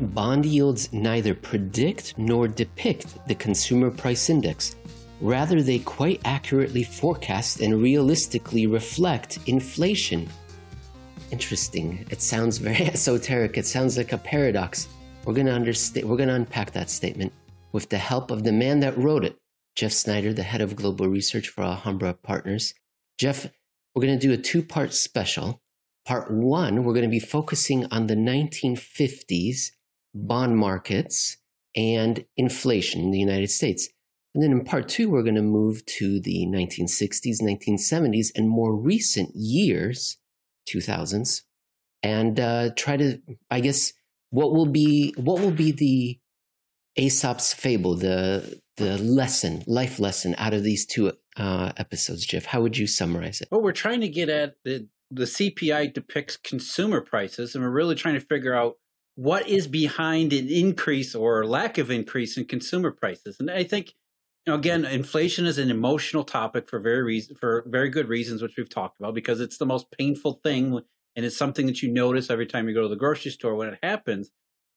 bond yields neither predict nor depict the consumer price index. Rather, they quite accurately forecast and realistically reflect inflation. Interesting. It sounds very esoteric. It sounds like a paradox. We're going to understand we're going to unpack that statement with the help of the man that wrote it, Jeff Snyder, the head of global research for Alhambra Partners. Jeff, we're going to do a two-part special. Part 1, we're going to be focusing on the 1950s bond markets and inflation in the United States. And then in part 2, we're going to move to the 1960s, 1970s and more recent years 2000s and uh, try to i guess what will be what will be the aesop's fable the the lesson life lesson out of these two uh, episodes jeff how would you summarize it well we're trying to get at the the cpi depicts consumer prices and we're really trying to figure out what is behind an increase or lack of increase in consumer prices and i think you know, again, inflation is an emotional topic for very reason for very good reasons, which we've talked about, because it's the most painful thing, and it's something that you notice every time you go to the grocery store when it happens.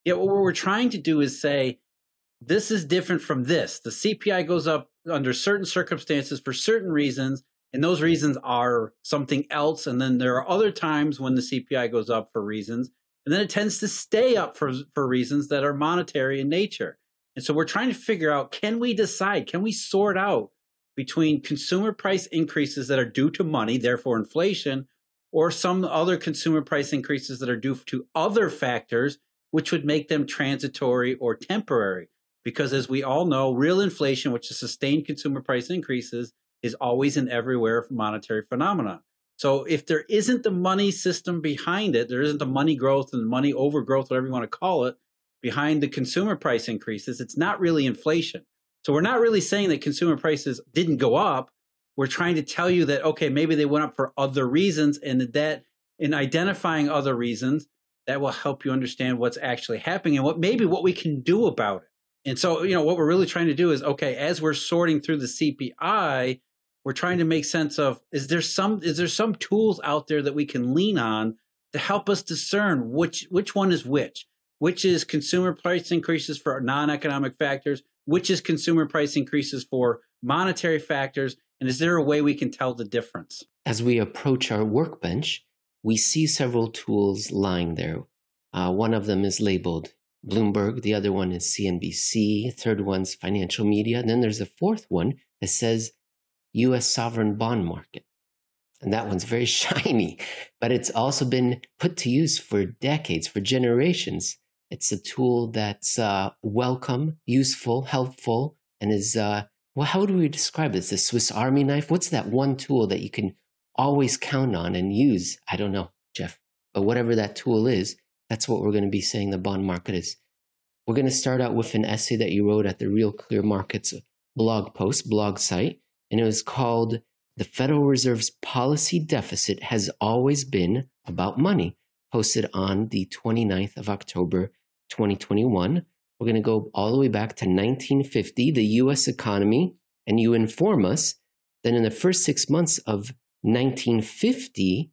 Yet, what we're trying to do is say this is different from this. The CPI goes up under certain circumstances for certain reasons, and those reasons are something else. And then there are other times when the CPI goes up for reasons, and then it tends to stay up for for reasons that are monetary in nature. And so we're trying to figure out can we decide, can we sort out between consumer price increases that are due to money, therefore inflation, or some other consumer price increases that are due to other factors, which would make them transitory or temporary. Because as we all know, real inflation, which is sustained consumer price increases, is always and everywhere monetary phenomenon. So if there isn't the money system behind it, there isn't the money growth and money overgrowth, whatever you want to call it, behind the consumer price increases, it's not really inflation. So we're not really saying that consumer prices didn't go up. We're trying to tell you that, okay, maybe they went up for other reasons and that in identifying other reasons, that will help you understand what's actually happening and what maybe what we can do about it. And so, you know, what we're really trying to do is, okay, as we're sorting through the CPI, we're trying to make sense of is there some is there some tools out there that we can lean on to help us discern which which one is which which is consumer price increases for non-economic factors, which is consumer price increases for monetary factors, and is there a way we can tell the difference? As we approach our workbench, we see several tools lying there. Uh, one of them is labeled Bloomberg, the other one is CNBC, third one's financial media, and then there's a fourth one that says US sovereign bond market. And that one's very shiny, but it's also been put to use for decades, for generations. It's a tool that's uh, welcome, useful, helpful, and is, uh, well, how do we describe it? The Swiss Army knife. What's that one tool that you can always count on and use? I don't know, Jeff. But whatever that tool is, that's what we're going to be saying the bond market is. We're going to start out with an essay that you wrote at the Real Clear Markets blog post, blog site, and it was called The Federal Reserve's Policy Deficit Has Always Been About Money posted on the 29th of October, 2021. We're going to go all the way back to 1950, the US economy, and you inform us that in the first six months of 1950,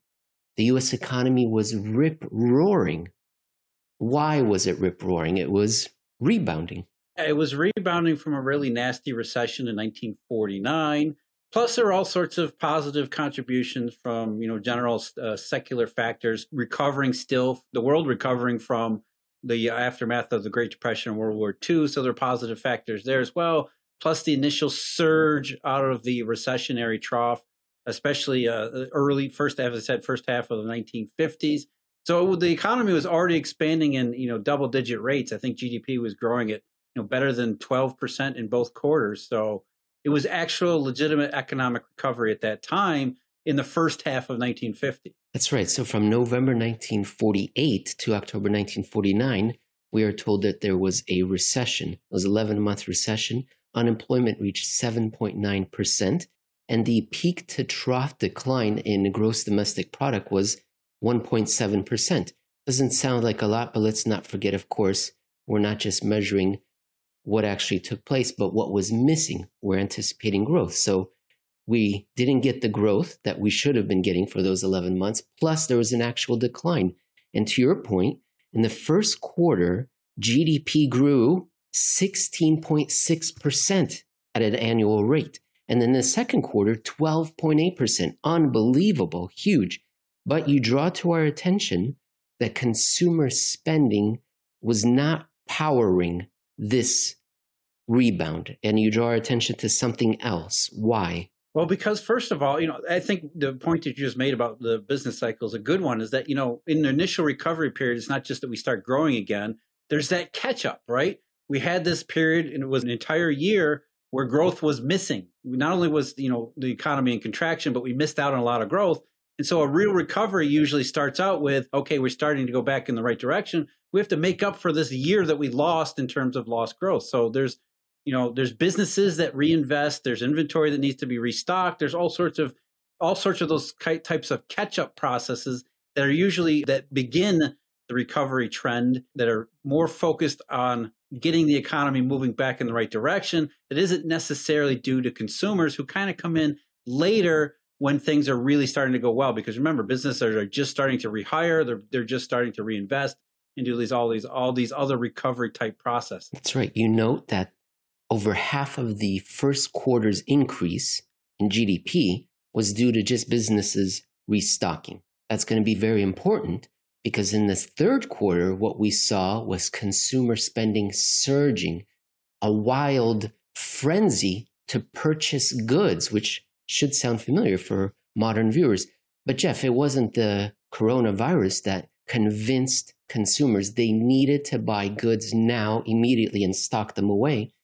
the US economy was rip roaring. Why was it rip roaring? It was rebounding. It was rebounding from a really nasty recession in 1949 Plus, there are all sorts of positive contributions from you know general uh, secular factors recovering still, the world recovering from the aftermath of the Great Depression and World War II. So there are positive factors there as well. Plus, the initial surge out of the recessionary trough, especially uh, early first, as I said, first half of the 1950s. So the economy was already expanding in you know double digit rates. I think GDP was growing at you know better than 12 percent in both quarters. So it was actual legitimate economic recovery at that time in the first half of 1950. That's right. So from November 1948 to October 1949, we are told that there was a recession. It was 11 month recession. Unemployment reached 7.9%, and the peak to trough decline in gross domestic product was 1.7%. Doesn't sound like a lot, but let's not forget, of course, we're not just measuring what actually took place, but what was missing. We're anticipating growth. So we didn't get the growth that we should have been getting for those 11 months. Plus, there was an actual decline. And to your point, in the first quarter, GDP grew 16.6% at an annual rate. And then the second quarter, 12.8%. Unbelievable, huge. But you draw to our attention that consumer spending was not powering this rebound. And you draw attention to something else. Why? Well, because first of all, you know, I think the point that you just made about the business cycle is a good one. Is that you know, in the initial recovery period, it's not just that we start growing again. There's that catch up, right? We had this period, and it was an entire year where growth was missing. Not only was you know the economy in contraction, but we missed out on a lot of growth. And so a real recovery usually starts out with, okay, we're starting to go back in the right direction. We have to make up for this year that we lost in terms of lost growth. So there's you know there's businesses that reinvest there's inventory that needs to be restocked there's all sorts of all sorts of those types of catch up processes that are usually that begin the recovery trend that are more focused on getting the economy moving back in the right direction that isn't necessarily due to consumers who kind of come in later when things are really starting to go well because remember businesses are just starting to rehire they're, they're just starting to reinvest and do these all these all these other recovery type processes that's right you note that over half of the first quarter's increase in GDP was due to just businesses restocking. That's going to be very important because in this third quarter, what we saw was consumer spending surging, a wild frenzy to purchase goods, which should sound familiar for modern viewers. But Jeff, it wasn't the coronavirus that convinced consumers they needed to buy goods now immediately and stock them away.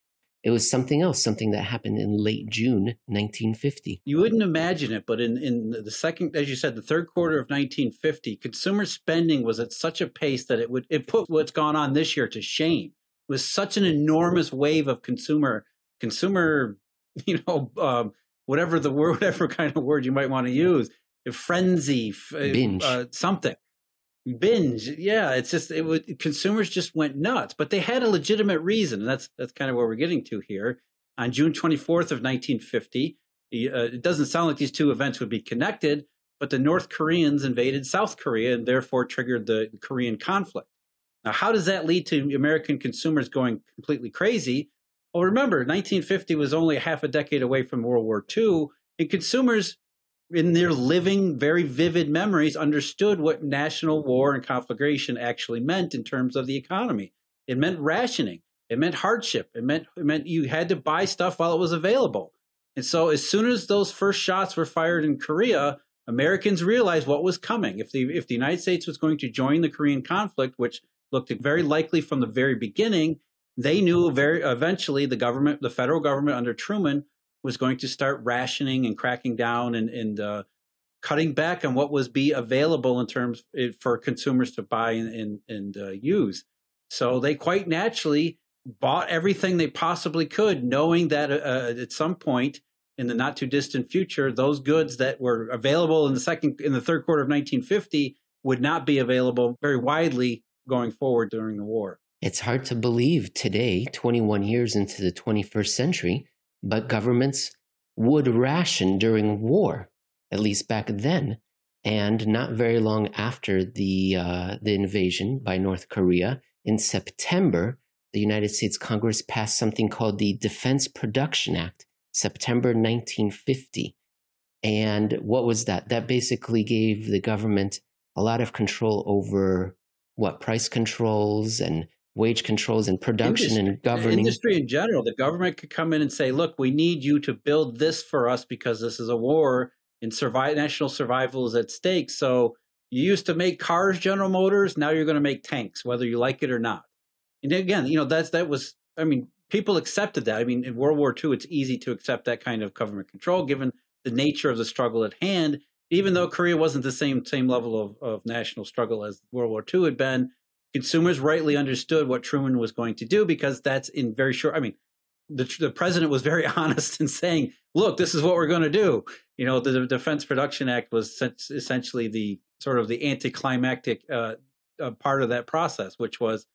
It was something else, something that happened in late June 1950. You wouldn't imagine it, but in, in the second, as you said, the third quarter of 1950, consumer spending was at such a pace that it would it put what's gone on this year to shame. It was such an enormous wave of consumer consumer, you know, um, whatever the word, whatever kind of word you might want to use, frenzy, binge, uh, something. Binge yeah it's just it would consumers just went nuts but they had a legitimate reason and that's that's kind of where we're getting to here. On june 24th of 1950 uh, it doesn't sound like these two events would be connected but the north koreans invaded south korea and therefore triggered the korean conflict. Now how does that lead to american consumers going completely crazy well remember 1950 was only half a decade away from world war ii and consumers in their living, very vivid memories, understood what national war and conflagration actually meant in terms of the economy. It meant rationing. It meant hardship. It meant it meant you had to buy stuff while it was available. And so, as soon as those first shots were fired in Korea, Americans realized what was coming. If the if the United States was going to join the Korean conflict, which looked very likely from the very beginning, they knew very eventually the government, the federal government under Truman, was going to start rationing and cracking down and, and uh, cutting back on what was be available in terms eh, for consumers to buy and, and, and uh, use. So they quite naturally bought everything they possibly could, knowing that uh, uh, at some point in the not too distant future, those goods that were available in the second in the third quarter of 1950 would not be available very widely going forward during the war. It's hard to believe today, 21 years into the 21st century, but governments would ration during war, at least back then. And not very long after the, uh, the invasion by North Korea, in September, the United States Congress passed something called the Defense Production Act, September 1950. And what was that? That basically gave the government a lot of control over what price controls and wage controls and production industry, and governing. industry in general the government could come in and say look we need you to build this for us because this is a war and survive national survival is at stake. So you used to make cars general motors now you're going to make tanks whether you like it or not. And again you know that's that was i mean people accepted that. I mean in world war ii it's easy to accept that kind of government control given the nature of the struggle at hand even though korea wasn't the same same level of, of national struggle as world war ii had been consumers rightly understood what Truman was going to do because that's in very short. I mean, the, the president was very honest in saying, "Look, this is what we're going to do." You know, the, the Defense Production Act was essentially the sort of the anticlimactic uh, uh, part of that process, which was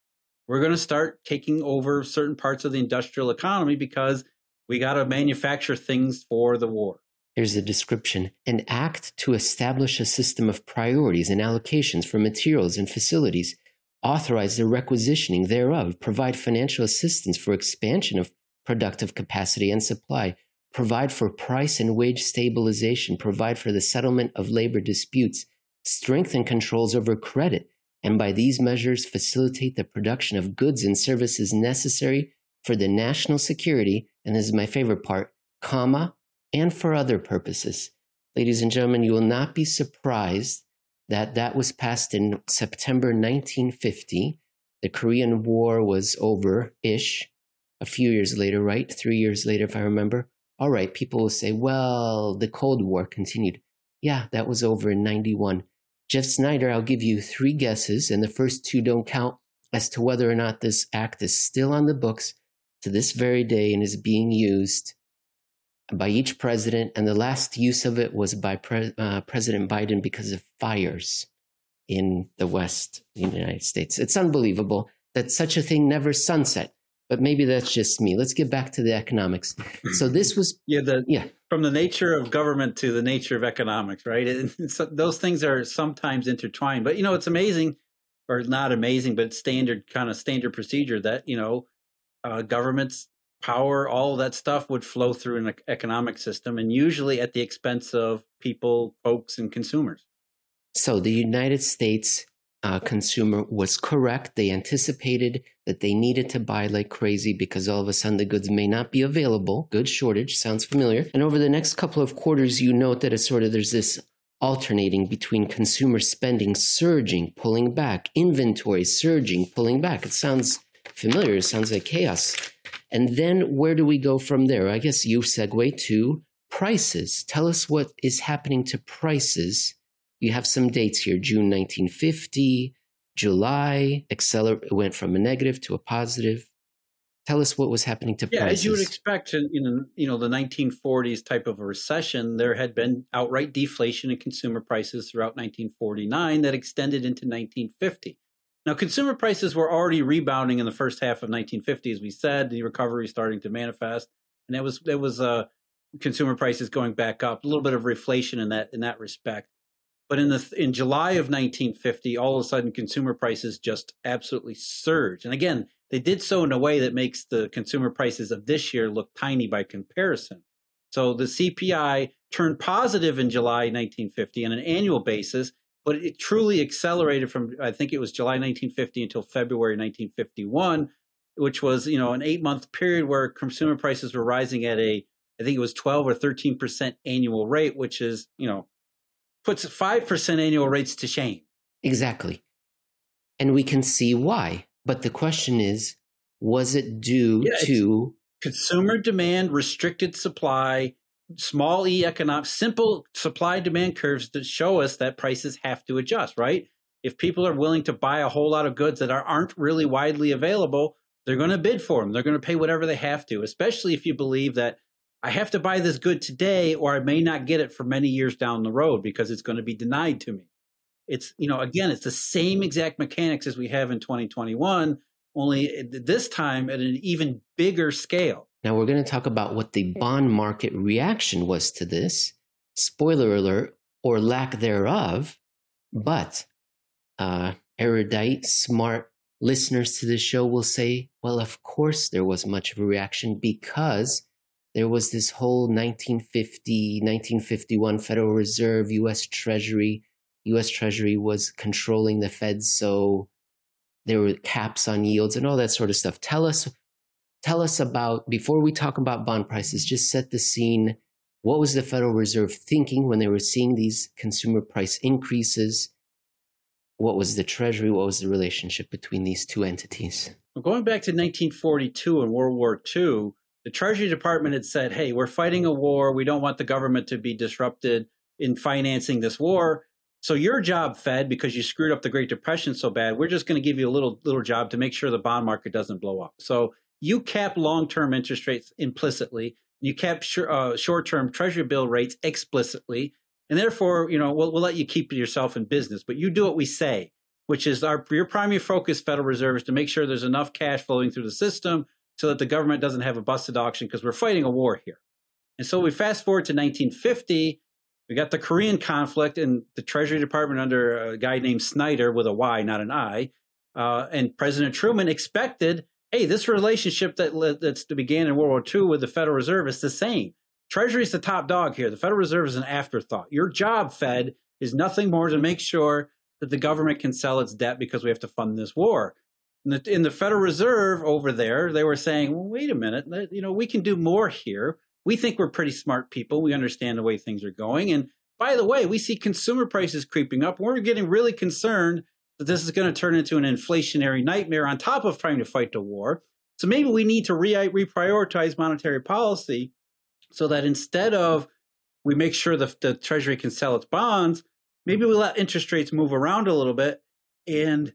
we're going to start taking over certain parts of the industrial economy because we got to manufacture things for the war. Here's a description an act to establish a system of priorities and allocations for materials and facilities authorize the requisitioning thereof, provide financial assistance for expansion of productive capacity and supply, provide for price and wage stabilization, provide for the settlement of labor disputes, strengthen controls over credit, and by these measures facilitate the production of goods and services necessary for the national security, and this is my favorite part, comma, and for other purposes. Ladies and gentlemen, you will not be surprised that that was passed in September 1950. The Korean War was over ish a few years later, right? Three years later, if I remember. All right, people will say, well, the Cold War continued. Yeah, that was over in 91. Jeff Snyder, I'll give you three guesses, and the first two don't count as to whether or not this act is still on the books to this very day and is being used by each president, and the last use of it was by Pre- uh, President Biden because of fires in the West, in the United States. It's unbelievable that such a thing never sunset. But maybe that's just me. Let's get back to the economics. So this was yeah, the, yeah. From the nature of government to the nature of economics, right? And so those things are sometimes intertwined. But you know, it's amazing, or not amazing, but standard kind of standard procedure that you know uh, governments power, all that stuff would flow through an economic system and usually at the expense of people, folks, and consumers. So the United States uh, consumer was correct. They anticipated that they needed to buy like crazy because all of a sudden the goods may not be available. Good shortage sounds familiar. And over the next couple of quarters, you note that it's sort of there's this alternating between consumer spending surging, pulling back, inventory surging, pulling back. It sounds familiar. It sounds like chaos. And then where do we go from there? I guess you segue to prices. Tell us what is happening to prices. You have some dates here June 1950, July, acceler- went from a negative to a positive. Tell us what was happening to yeah, prices. as you would expect in, in you know the 1940s type of a recession, there had been outright deflation in consumer prices throughout 1949 that extended into 1950. Now, consumer prices were already rebounding in the first half of 1950, as we said. The recovery starting to manifest, and it was it was uh, consumer prices going back up. A little bit of reflation in that in that respect. But in the in July of 1950, all of a sudden, consumer prices just absolutely surge. And again, they did so in a way that makes the consumer prices of this year look tiny by comparison. So the CPI turned positive in July 1950 on an annual basis but it truly accelerated from I think it was July 1950 until February 1951, which was you know an eight month period where consumer prices were rising at a I think it was 12 or 13 percent annual rate, which is you know puts five percent annual rates to shame. Exactly, and we can see why. But the question is, was it due yeah, to consumer demand, restricted supply, small e economic simple supply demand curves that show us that prices have to adjust right? If people are willing to buy a whole lot of goods that are, aren't really widely available they're going to bid for them they're going to pay whatever they have to especially if you believe that i have to buy this good today or i may not get it for many years down the road because it's going to be denied to me. It's you know again it's the same exact mechanics as we have in 2021 only this time at an even bigger scale now, we're going to talk about what the bond market reaction was to this. Spoiler alert, or lack thereof. But uh, erudite, smart listeners to this show will say, well, of course there was much of a reaction because there was this whole 1950, 1951 Federal Reserve, US Treasury. US Treasury was controlling the Fed, so there were caps on yields and all that sort of stuff. Tell us tell us about, before we talk about bond prices, just set the scene. What was the Federal Reserve thinking when they were seeing these consumer price increases? What was the Treasury? What was the relationship between these two entities? Going back to 1942 and World War II, the Treasury Department had said, hey, we're fighting a war. We don't want the government to be disrupted in financing this war. So your job, Fed, because you screwed up the Great Depression so bad, we're just going to give you a little little job to make sure the bond market doesn't blow up. So you cap long-term interest rates implicitly. You cap sh- uh, short-term treasury bill rates explicitly, and therefore, you know, we'll, we'll let you keep yourself in business. But you do what we say, which is our your primary focus, Federal Reserve, is to make sure there's enough cash flowing through the system so that the government doesn't have a busted auction because we're fighting a war here. And so we fast forward to 1950. We got the Korean conflict, and the Treasury Department under a guy named Snyder with a Y, not an I, Uh, and President Truman expected, hey, this relationship that that's began in World War II with the Federal Reserve is the same. Treasury is the top dog here. The Federal Reserve is an afterthought. Your job, Fed, is nothing more to make sure that the government can sell its debt because we have to fund this war. In the, in the Federal Reserve over there, they were saying, well, wait a minute, you know, we can do more here. We think we're pretty smart people. We understand the way things are going. And by the way, we see consumer prices creeping up. We're getting really concerned that this is going to turn into an inflationary nightmare on top of trying to fight the war. So maybe we need to re- reprioritize monetary policy so that instead of we make sure the, the Treasury can sell its bonds, maybe we let interest rates move around a little bit and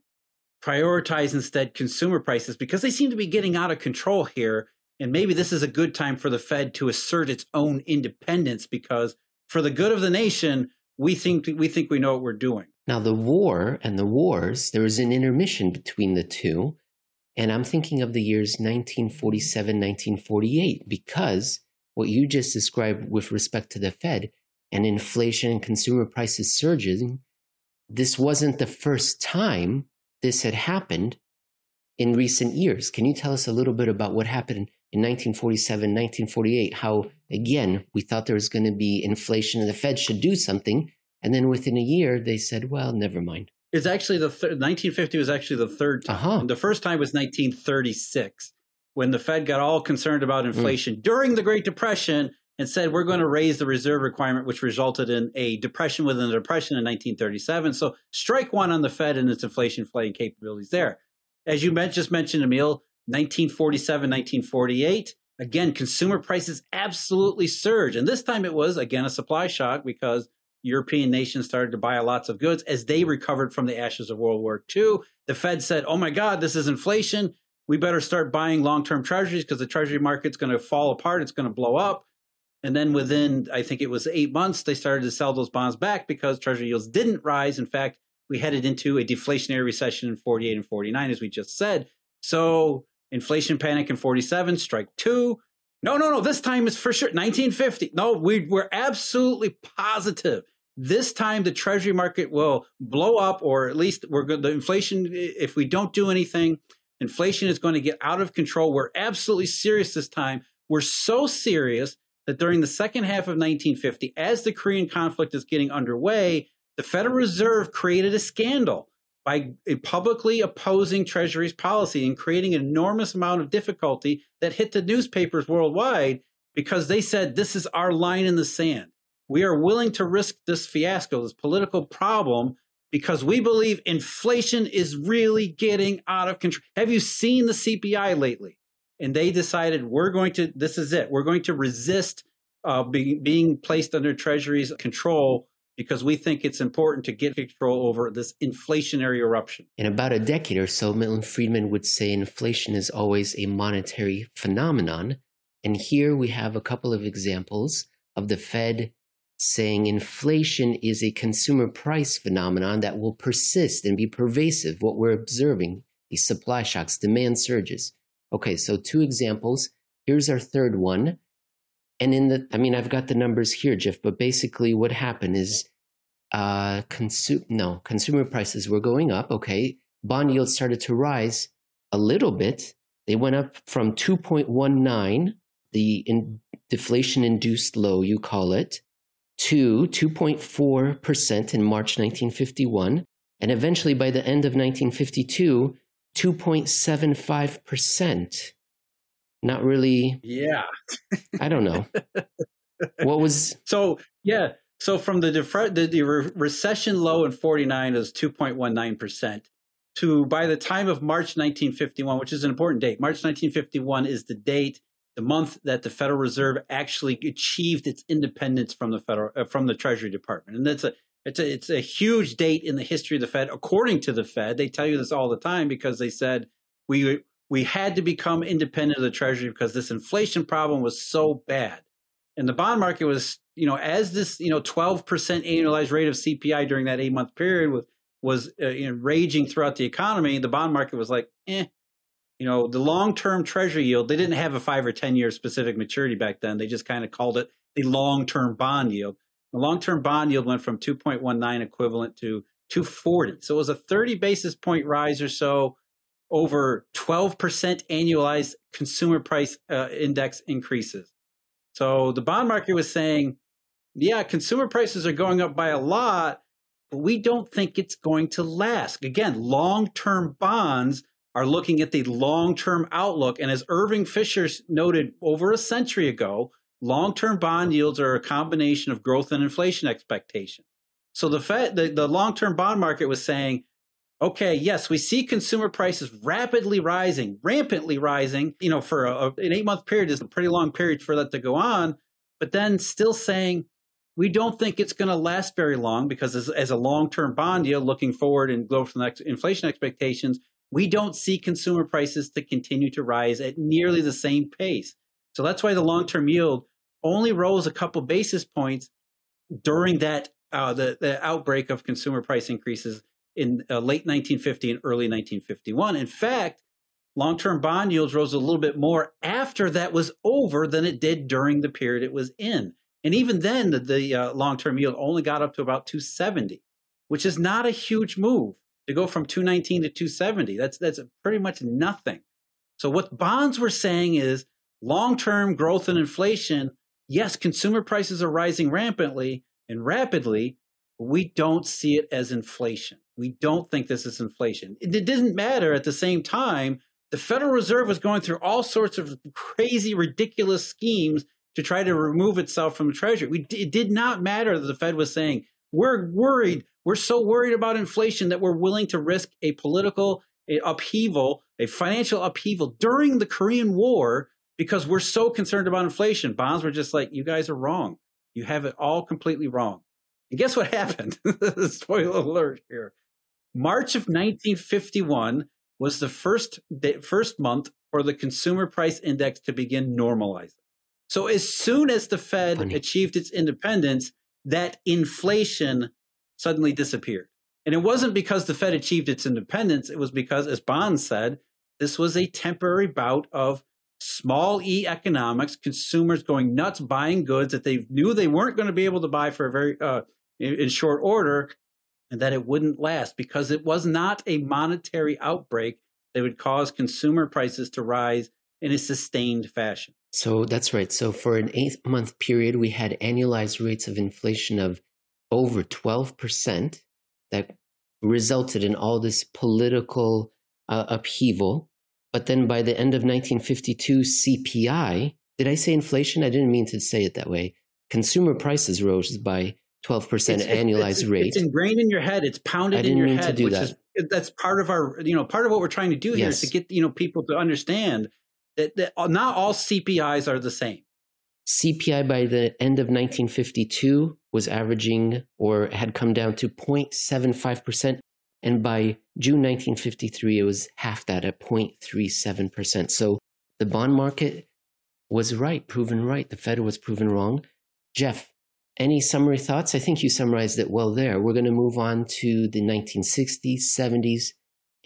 prioritize instead consumer prices because they seem to be getting out of control here. And maybe this is a good time for the Fed to assert its own independence because for the good of the nation, we think we think we know what we're doing. Now the war and the wars, there was an intermission between the two. And I'm thinking of the years 1947, 1948, because what you just described with respect to the Fed and inflation and consumer prices surging, this wasn't the first time this had happened in recent years. Can you tell us a little bit about what happened in 1947, 1948? How, again, we thought there was going to be inflation and the Fed should do something. And then within a year, they said, well, never mind. It's actually the third, 1950 was actually the third time. Uh-huh. The first time was 1936 when the Fed got all concerned about hmm. inflation mm. during the Great Depression and said we're going to raise the reserve requirement, which resulted in a depression within the depression in 1937. So strike one on the Fed and its inflation fighting capabilities there. As you just mentioned, Emil, 1947, 1948, again, consumer prices absolutely surge. And this time it was, again, a supply shock because European nations started to buy lots of goods as they recovered from the ashes of World War II. The Fed said, oh my God, this is inflation. We better start buying long term treasuries because the treasury market's going to fall apart. It's going to blow up. And then within, I think it was eight months, they started to sell those bonds back because treasury yields didn't rise. In fact, we headed into a deflationary recession in 48 and 49, as we just said. So inflation panic in 47, strike two. No, no, no. This time is for sure 1950. No, we, we're absolutely positive. This time the treasury market will blow up, or at least we're good. The inflation, if we don't do anything, inflation is going to get out of control. We're absolutely serious this time. We're so serious that during the second half of 1950, as the Korean conflict is getting underway, the Federal Reserve created a scandal by publicly opposing Treasury's policy and creating an enormous amount of difficulty that hit the newspapers worldwide because they said, This is our line in the sand. We are willing to risk this fiasco, this political problem, because we believe inflation is really getting out of control. Have you seen the CPI lately? and they decided we're going to this is it we're going to resist uh, be, being placed under treasury's control because we think it's important to get control over this inflationary eruption. In about a decade or so, Milton Friedman would say inflation is always a monetary phenomenon. And here we have a couple of examples of the Fed saying inflation is a consumer price phenomenon that will persist and be pervasive. What we're observing, these supply shocks, demand surges. Okay, so two examples. Here's our third one. And in the, I mean, I've got the numbers here, Jeff, but basically what happened is, uh, consume, no, consumer prices were going up. Okay. Bond yields started to rise a little bit. They went up from 2.19, the in, deflation induced low, you call it, to 2.4% in March 1951. And eventually, by the end of 1952, 2.75%. Not really. Yeah. I don't know. What was. So, yeah. So from the, the, the recession low in 49 is 2.19% to by the time of March 1951, which is an important date. March 1951 is the date, the month that the Federal Reserve actually achieved its independence from the federal uh, from the Treasury Department, and that's a it's a it's a huge date in the history of the Fed, according to the Fed. They tell you this all the time because they said we we had to become independent of the Treasury because this inflation problem was so bad, and the bond market was you know as this you know twelve percent annualized rate of CPI during that eight month period was was uh, you know, raging throughout the economy. The bond market was like, eh, you know, the long term Treasury yield. They didn't have a five or ten year specific maturity back then. They just kind of called it the long term bond yield the long term bond yield went from 2.19 equivalent to 240 So it was a 30 basis point rise or so over 12% annualized consumer price uh, index increases. So the bond market was saying, yeah, consumer prices are going up by a lot, but we don't think it's going to last. Again, long term bonds are looking at the long term outlook. And as Irving Fisher noted over a century ago, long term bond yields are a combination of growth and inflation expectations. So the Fed, the, the long term bond market was saying, okay, yes, we see consumer prices rapidly rising, rampantly rising. You know, for a, an eight month period is a pretty long period for that to go on, but then still saying, we don't think it's going to last very long because as, as a long term bond yield looking forward and growth and inflation expectations, we don't see consumer prices to continue to rise at nearly the same pace. So that's why the long term yield only rose a couple basis points during that uh, the, the outbreak of consumer price increases in uh, late 1950 and early 1951. In fact, long term bond yields rose a little bit more after that was over than it did during the period it was in. And even then, the, the uh, long term yield only got up to about 270, which is not a huge move to go from 219 to 270. That's that's pretty much nothing. So what bonds were saying is long-term growth and inflation. Yes, consumer prices are rising rampantly and rapidly. But we don't see it as inflation. We don't think this is inflation. It, didn't matter at the same time. The Federal Reserve was going through all sorts of crazy, ridiculous schemes to try to remove itself from the Treasury. We, it did not matter that the Fed was saying, we're worried we're so worried about inflation that we're willing to risk a political upheaval, a financial upheaval during the Korean War because we're so concerned about inflation. Bonds were just like, you guys are wrong. You have it all completely wrong. And guess what happened? Spoiler alert here. March of 1951 was the first day, first month for the consumer price index to begin normalizing. So as soon as the Fed Funny. achieved its independence, that inflation suddenly disappeared. And it wasn't because the Fed achieved its independence, it was because, as Bond said, this was a temporary bout of small e economics, consumers going nuts buying goods that they knew they weren't going to be able to buy for a very uh, in, in short order, and that it wouldn't last because it was not a monetary outbreak that would cause consumer prices to rise in a sustained fashion. So that's right. So for an eight month period, we had annualized rates of inflation of over 12% that resulted in all this political uh, upheaval. But then by the end of 1952, CPI, did I say inflation? I didn't mean to say it that way. Consumer prices rose by 12% annualized it's, rate. It's ingrained in your head. It's pounded in your head. which that. Is, that's part of our, you know, part of what we're trying to do here yes. is to get, you know, people to understand that, that not all CPIs are the same. CPI by the end of 1952 was averaging or had come down to 0.75%. And by June 1953, it was half that at 0.37%. So the bond market was right, proven right. The Fed was proven wrong. Jeff, any summary thoughts? I think you summarized it well there. We're going to move on to the 1960s, 70s,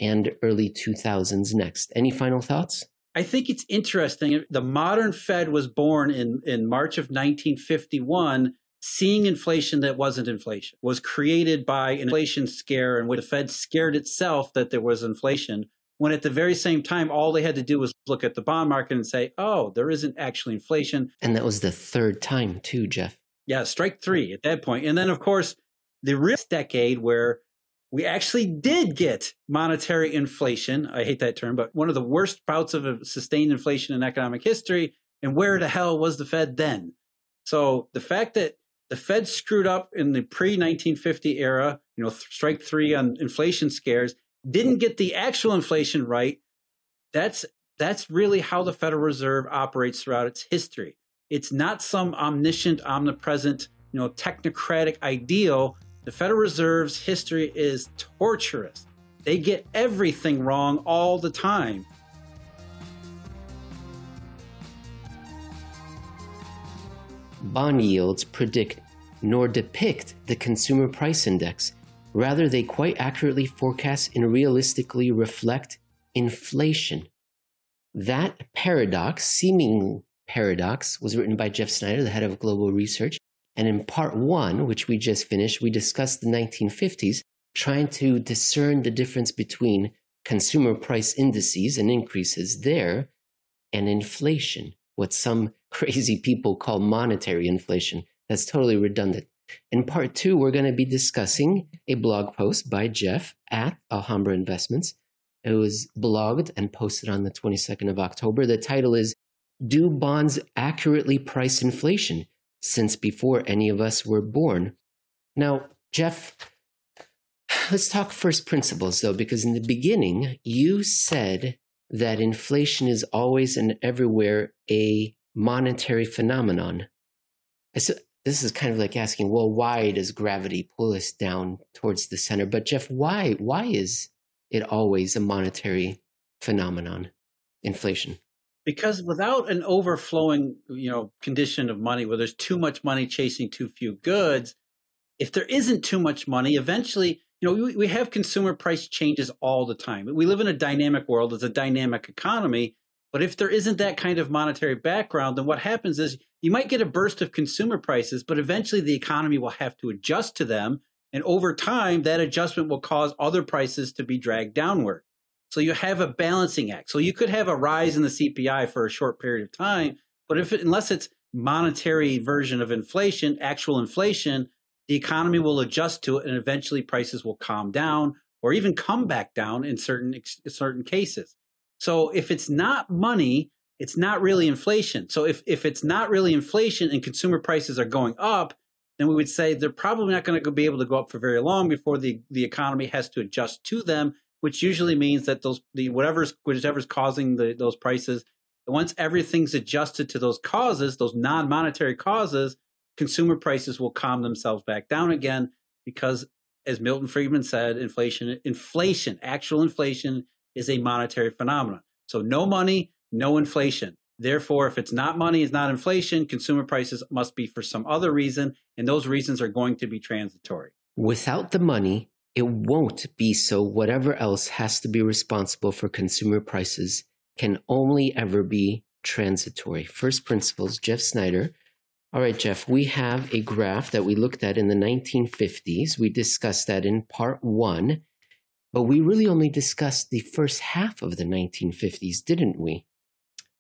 and early 2000s next. Any final thoughts? I think it's interesting. The modern Fed was born in, in March of 1951, seeing inflation that wasn't inflation, was created by an inflation scare and where the Fed scared itself that there was inflation. When at the very same time, all they had to do was look at the bond market and say, oh, there isn't actually inflation. And that was the third time, too, Jeff. Yeah, strike three at that point. And then, of course, the risk decade where we actually did get monetary inflation. I hate that term, but one of the worst bouts of sustained inflation in economic history. And where the hell was the Fed then? So the fact that the Fed screwed up in the pre 1950 era, you know, strike three on inflation scares, didn't get the actual inflation right. That's that's really how the Federal Reserve operates throughout its history. It's not some omniscient, omnipresent, you know, technocratic ideal the Federal Reserve's history is torturous. They get everything wrong all the time. Bond yields predict nor depict the consumer price index. Rather, they quite accurately forecast and realistically reflect inflation. That paradox, seeming paradox, was written by Jeff Snyder, the head of global research, and in part one, which we just finished, we discussed the 1950s. trying to discern the difference between consumer price indices and increases there and inflation, what some crazy people call monetary inflation. That's totally redundant. In part two, we're going to be discussing a blog post by Jeff at Alhambra Investments. It was blogged and posted on the 22nd of October. The title is Do Bonds Accurately Price Inflation? Since before any of us were born. Now, Jeff, let's talk first principles though, because in the beginning, you said that inflation is always and everywhere a monetary phenomenon. So this is kind of like asking, well, why does gravity pull us down towards the center? But Jeff, why why is it always a monetary phenomenon, inflation? Because without an overflowing, you know, condition of money where there's too much money chasing too few goods, if there isn't too much money, eventually, you know, we, we have consumer price changes all the time. We live in a dynamic world, it's a dynamic economy. But if there isn't that kind of monetary background, then what happens is you might get a burst of consumer prices, but eventually the economy will have to adjust to them. And over time, that adjustment will cause other prices to be dragged downward. So you have a balancing act. So you could have a rise in the CPI for a short period of time, but if unless it's monetary version of inflation, actual inflation, the economy will adjust to it and eventually prices will calm down or even come back down in certain certain cases. So if it's not money, it's not really inflation. So if, if it's not really inflation and consumer prices are going up, then we would say they're probably not going to be able to go up for very long before the, the economy has to adjust to them, which usually means that those the whatever's whatever's causing the, those prices, once everything's adjusted to those causes, those non-monetary causes, consumer prices will calm themselves back down again because as Milton Friedman said, inflation inflation, actual inflation is a monetary phenomenon. So no money, no inflation. Therefore, if it's not money, it's not inflation, consumer prices must be for some other reason, and those reasons are going to be transitory. Without the money, it won't be so. Whatever else has to be responsible for consumer prices can only ever be transitory. First principles, Jeff Snyder. All right, Jeff, we have a graph that we looked at in the 1950s. We discussed that in part one. But we really only discussed the first half of the 1950s, didn't we?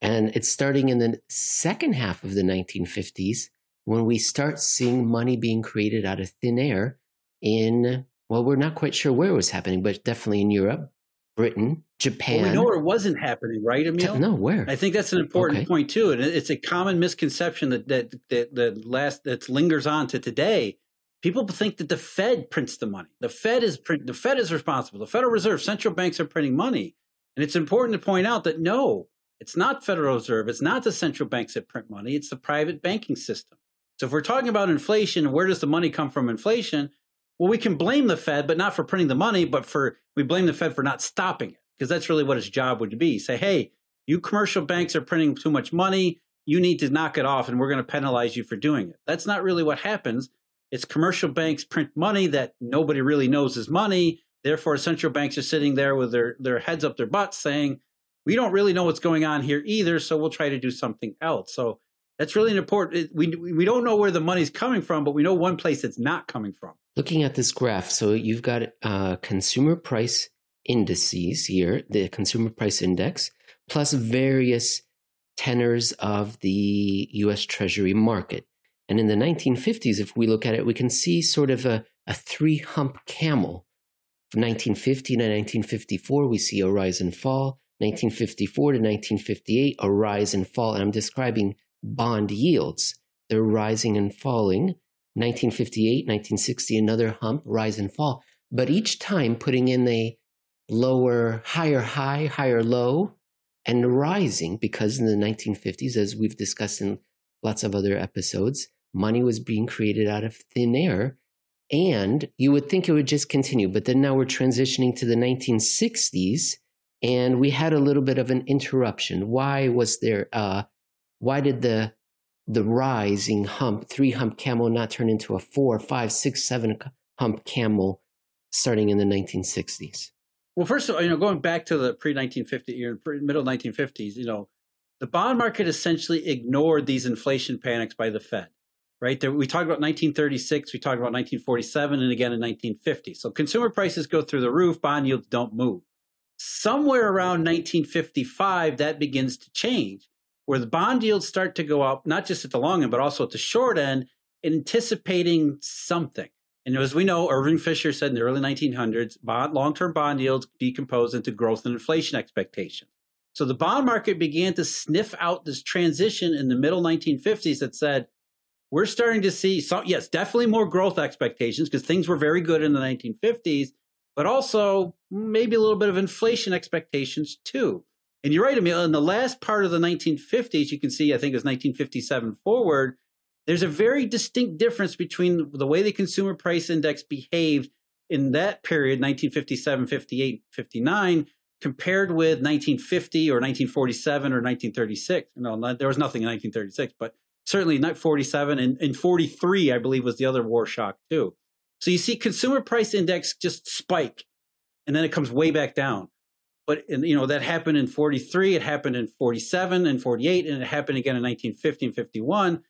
And it's starting in the second half of the 1950s when we start seeing money being created out of thin air in, well, we're not quite sure where it was happening, but definitely in Europe, Britain, Japan. Well, we know where it wasn't happening, right, Emil? No, where? I think that's an important okay. point too, and it's a common misconception that that that, that last that lingers on to today People think that the Fed prints the money. The Fed is print, the Fed is responsible. The Federal Reserve, central banks are printing money. And it's important to point out that no, it's not Federal Reserve. It's not the central banks that print money. It's the private banking system. So if we're talking about inflation, where does the money come from inflation? Well, we can blame the Fed, but not for printing the money, but for we blame the Fed for not stopping it. Because that's really what its job would be. Say, hey, you commercial banks are printing too much money. You need to knock it off, and we're going to penalize you for doing it. That's not really what happens. It's commercial banks print money that nobody really knows is money. Therefore, central banks are sitting there with their, their heads up their butts saying, we don't really know what's going on here either, so we'll try to do something else. So that's really an important. We, we don't know where the money's coming from, but we know one place it's not coming from. Looking at this graph, so you've got uh, consumer price indices here, the consumer price index, plus various tenors of the US Treasury market. And in the 1950s, if we look at it, we can see sort of a, a three hump camel. From 1950 to 1954, we see a rise and fall. 1954 to 1958, a rise and fall. And I'm describing bond yields. They're rising and falling. 1958, 1960, another hump, rise and fall. But each time putting in a lower, higher high, higher low, and rising because in the 1950s, as we've discussed in lots of other episodes, money was being created out of thin air. And you would think it would just continue. But then now we're transitioning to the 1960s, and we had a little bit of an interruption. Why was there, uh, why did the the rising hump, three hump camel not turn into a four, five, six, seven hump camel starting in the 1960s? Well, first of all, you know, going back to the pre 1950, middle 1950s, you know, the bond market essentially ignored these inflation panics by the Fed right? We talked about 1936, we talked about 1947, and again in 1950. So consumer prices go through the roof, bond yields don't move. Somewhere around 1955, that begins to change, where the bond yields start to go up, not just at the long end, but also at the short end, anticipating something. And as we know, Irving Fisher said in the early 1900s, bond, long-term bond yields decompose into growth and inflation expectations. So the bond market began to sniff out this transition in the middle 1950s that said, we're starting to see some, yes, definitely more growth expectations because things were very good in the 1950s, but also maybe a little bit of inflation expectations too. And you're right, Emil, in the last part of the 1950s, you can see, I think it was 1957 forward, there's a very distinct difference between the way the consumer price index behaved in that period, 1957, 58, 59, compared with 1950 or 1947 or 1936. No, not, there was nothing in 1936, but certainly not 47 and, and 43, I believe, was the other war shock too. So you see consumer price index just spike and then it comes way back down. But you know that happened in 43, it happened in 47 and 48, and it happened again in 1950 and 51.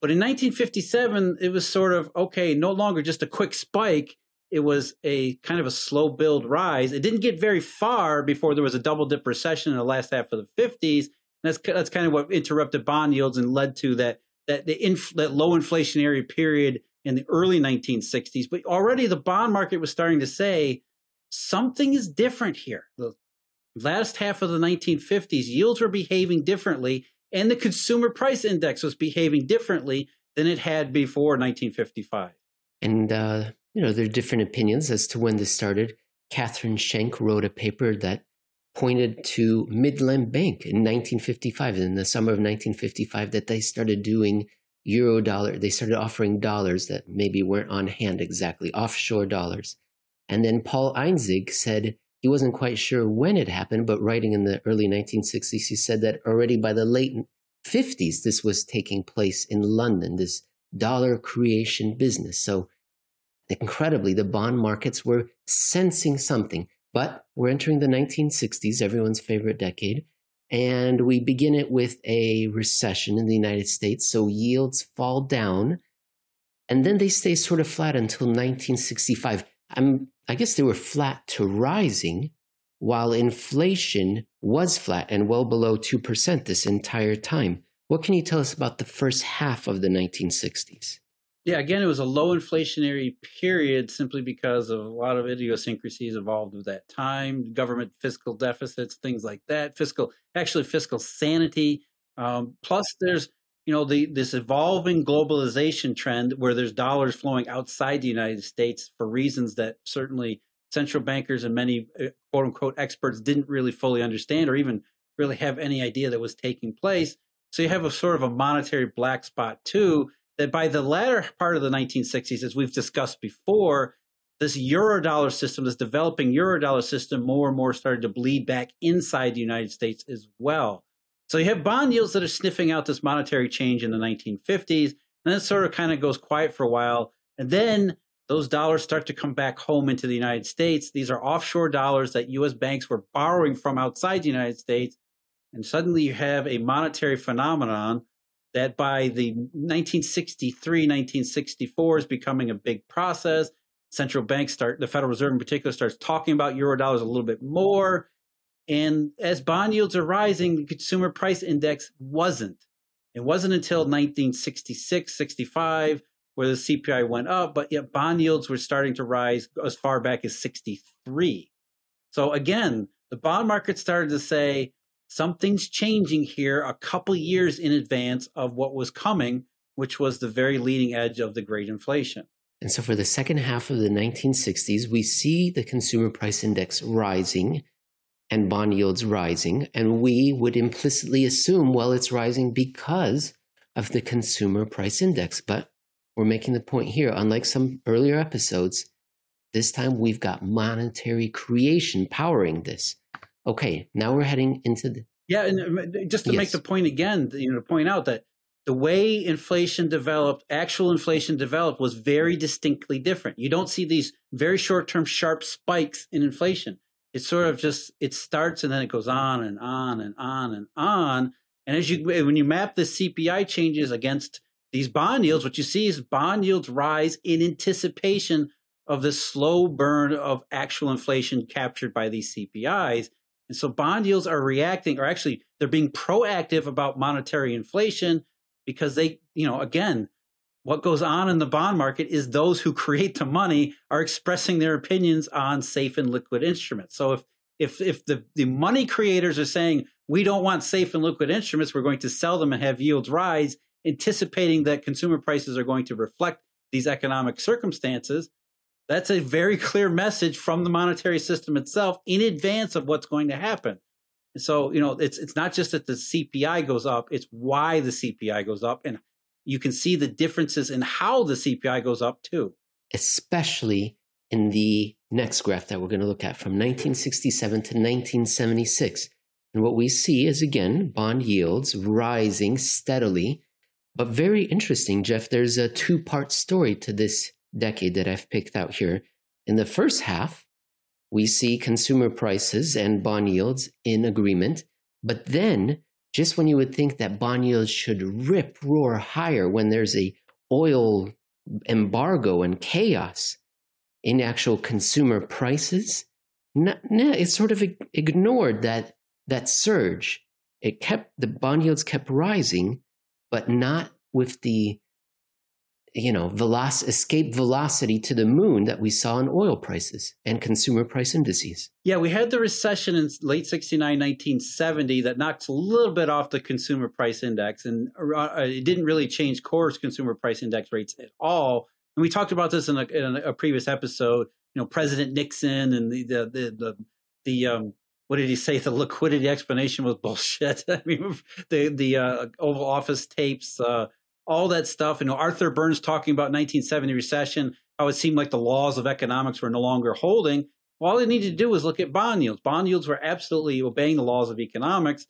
But in 1957, it was sort of okay, no longer just a quick spike. It was a kind of a slow build rise. It didn't get very far before there was a double dip recession in the last half of the 50s. And that's that's kind of what interrupted bond yields and led to that that the inf- that low inflationary period in the early 1960s. But already the bond market was starting to say something is different here. The last half of the 1950s, yields were behaving differently, and the consumer price index was behaving differently than it had before 1955. And, uh, you know, there are different opinions as to when this started. Catherine Schenk wrote a paper that pointed to Midland Bank in 1955, in the summer of 1955, that they started doing euro dollar. They started offering dollars that maybe weren't on hand exactly, offshore dollars. And then Paul Einzig said he wasn't quite sure when it happened, but writing in the early 1960s, he said that already by the late 50s, this was taking place in London, this dollar creation business. So incredibly, the bond markets were sensing something. But we're entering the 1960s, everyone's favorite decade, and we begin it with a recession in the United States. So yields fall down, and then they stay sort of flat until 1965. I'm I guess they were flat to rising, while inflation was flat and well below 2% this entire time. What can you tell us about the first half of the 1960s? Yeah, again, it was a low inflationary period simply because of a lot of idiosyncrasies involved with that time, government fiscal deficits, things like that, fiscal, actually fiscal sanity. Um, plus, there's you know the this evolving globalization trend where there's dollars flowing outside the United States for reasons that certainly central bankers and many uh, quote unquote experts didn't really fully understand or even really have any idea that was taking place. So you have a sort of a monetary black spot too that by the latter part of the 1960s, as we've discussed before, this eurodollar system, this developing eurodollar system, more and more started to bleed back inside the United States as well. So you have bond yields that are sniffing out this monetary change in the 1950s, and then sort of kind of goes quiet for a while. And then those dollars start to come back home into the United States. These are offshore dollars that US banks were borrowing from outside the United States. And suddenly you have a monetary phenomenon that by the 1963, 1964 is becoming a big process. Central banks start, the Federal Reserve in particular, starts talking about euro dollars a little bit more. And as bond yields are rising, the consumer price index wasn't. It wasn't until 1966, 65 where the CPI went up, but yet bond yields were starting to rise as far back as 63. So again, the bond market started to say something's changing here a couple years in advance of what was coming, which was the very leading edge of the great inflation. And so for the second half of the 1960s, we see the consumer price index rising and bond yields rising. And we would implicitly assume, well, it's rising because of the consumer price index. But we're making the point here, unlike some earlier episodes, this time we've got monetary creation powering this. Okay, now we're heading into the. Yeah, and uh, just to yes. make the point again, you know, to point out that the way inflation developed, actual inflation developed, was very distinctly different. You don't see these very short term sharp spikes in inflation it sort of just it starts and then it goes on and on and on and on. And as you when you map the CPI changes against these bond yields, what you see is bond yields rise in anticipation of the slow burn of actual inflation captured by these CPIs. And so bond yields are reacting, or actually they're being proactive about monetary inflation because they, you know, again, what goes on in the bond market is those who create the money are expressing their opinions on safe and liquid instruments. So if if if the, the money creators are saying we don't want safe and liquid instruments, we're going to sell them and have yields rise, anticipating that consumer prices are going to reflect these economic circumstances, that's a very clear message from the monetary system itself in advance of what's going to happen. And so, you know, it's it's not just that the CPI goes up, it's why the CPI goes up and you can see the differences in how the CPI goes up too. Especially in the next graph that we're going to look at from 1967 to 1976. And what we see is again bond yields rising steadily. But very interesting, Jeff, there's a two part story to this decade that I've picked out here. In the first half, we see consumer prices and bond yields in agreement. But then, just when you would think that bond yields should rip roar higher when there's a oil embargo and chaos, in actual consumer prices, it sort of ignored that that surge. It kept the bond yields kept rising, but not with the you know veloc- escape velocity to the moon that we saw in oil prices and consumer price indices. Yeah, we had the recession in late 69, 1970 that knocked a little bit off the consumer price index, and uh, it didn't really change core consumer price index rates at all and we talked about this in a, in a previous episode. You know, President Nixon and the the the the, the um, what did he say? The liquidity explanation was bullshit. I mean, the the uh, Oval Office tapes, uh, all that stuff. You know, Arthur Burns talking about 1970 recession, how it seemed like the laws of economics were no longer holding. Well, all they needed to do was look at bond yields. Bond yields were absolutely obeying the laws of economics.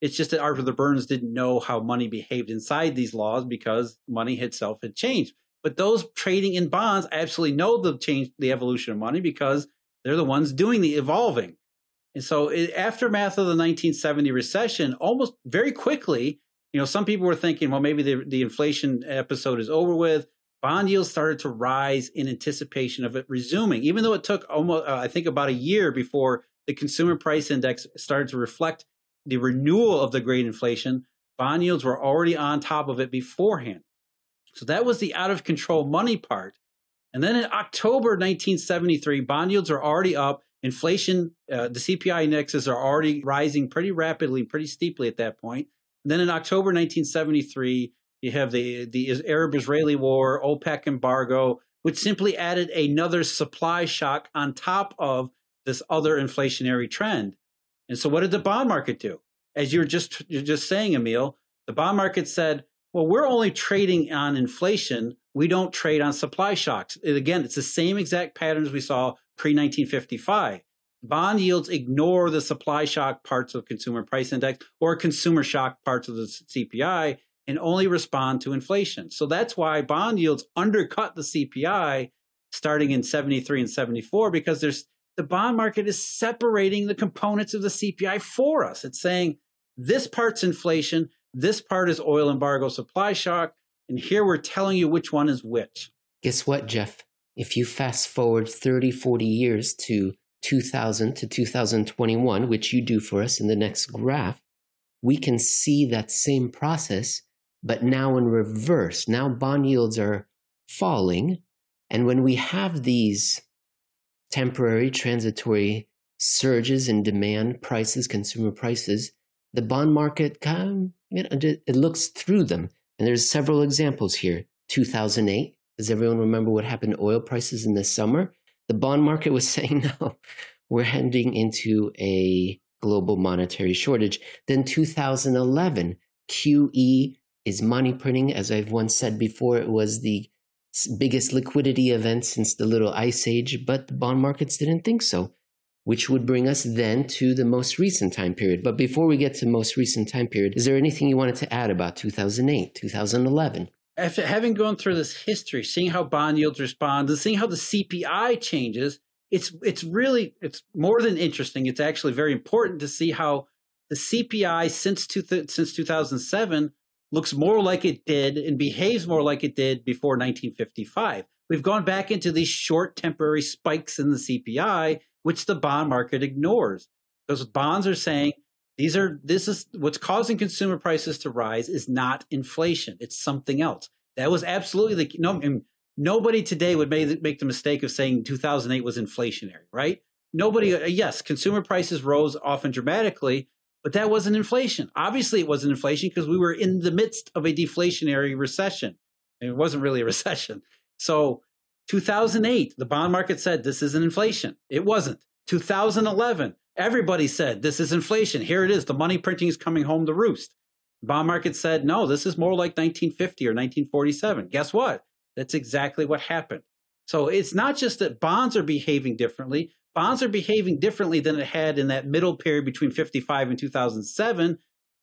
It's just that Arthur Burns didn't know how money behaved inside these laws because money itself had changed. But those trading in bonds absolutely know the change, the evolution of money because they're the ones doing the evolving. And so, aftermath of the 1970 recession, almost very quickly, you know, some people were thinking, well, maybe the, the inflation episode is over with. Bond yields started to rise in anticipation of it resuming, even though it took almost, uh, I think, about a year before the consumer price index started to reflect the renewal of the great inflation. Bond yields were already on top of it beforehand. So that was the out of control money part. And then in October 1973, bond yields are already up. Inflation, uh, the CPI indexes are already rising pretty rapidly, pretty steeply at that point. Then in October 1973, you have the, the Arab Israeli war, OPEC embargo, which simply added another supply shock on top of this other inflationary trend. And so what did the bond market do? As you're just you're just saying, Emil, the bond market said, well, we're only trading on inflation. We don't trade on supply shocks. And again, it's the same exact patterns we saw pre 1955. Bond yields ignore the supply shock parts of consumer price index or consumer shock parts of the CPI and only respond to inflation. So that's why bond yields undercut the CPI starting in 73 and 74 because there's the bond market is separating the components of the CPI for us. It's saying this part's inflation, this part is oil embargo supply shock. And here we're telling you which one is which. Guess what, Jeff? If you fast forward 30, 40 years to 2000 to 2021, which you do for us in the next graph, we can see that same process, but now in reverse. Now bond yields are falling. And when we have these temporary, transitory surges in demand prices, consumer prices, the bond market kind it looks through them. And there's several examples here. 2008, does everyone remember what happened to oil prices in the summer? The bond market was saying, no, we're heading into a global monetary shortage. Then 2011, QE is money printing. As I've once said before, it was the biggest liquidity event since the little ice age, but the bond markets didn't think so which would bring us then to the most recent time period. But before we get to most recent time period, is there anything you wanted to add about 2008, 2011? After having gone through this history, seeing how bond yields respond, and seeing how the CPI changes, it's it's really it's more than interesting. It's actually very important to see how the CPI since two, since 2007 looks more like it did and behaves more like it did before 1955. We've gone back into these short temporary spikes in the CPI, which the bond market ignores. Those bonds are saying these are this is what's causing consumer prices to rise is not inflation. It's something else. That was absolutely the no. Nobody today would make, make the mistake of saying 2008 was inflationary, right? Nobody. Uh, yes, consumer prices rose often dramatically, but that wasn't inflation. Obviously, it wasn't inflation because we were in the midst of a deflationary recession. It wasn't really a recession. So 2008, the bond market said this isn't inflation. It wasn't. 2011, everybody said this is inflation. Here it is. The money printing is coming home to roost. Bond market said, no, this is more like 1950 or 1947. Guess what? That's exactly what happened. So it's not just that bonds are behaving differently. Bonds are behaving differently than it had in that middle period between 55 and 2007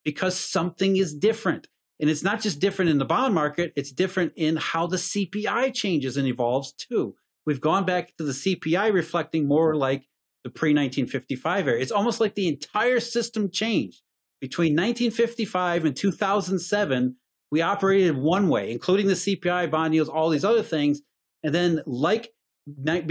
because something is different. And it's not just different in the bond market, it's different in how the CPI changes and evolves too. We've gone back to the CPI reflecting more like the pre 1955 era. It's almost like the entire system changed. Between 1955 and 2007, we operated one way, including the CPI bond yields, all these other things. And then, like, like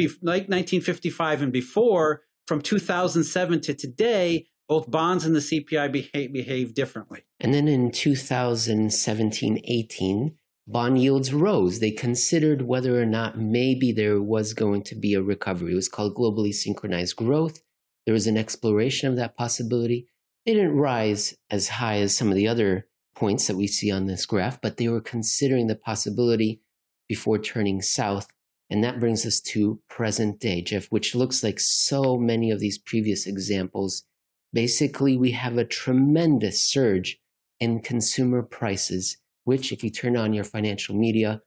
1955 and before, from 2007 to today, both bonds and the CPI behave, behave differently. And then in 2017 18, bond yields rose. They considered whether or not maybe there was going to be a recovery. It was called globally synchronized growth. There was an exploration of that possibility. They didn't rise as high as some of the other points that we see on this graph, but they were considering the possibility before turning south. And that brings us to present day, Jeff, which looks like so many of these previous examples Basically, we have a tremendous surge in consumer prices, which, if you turn on your financial media,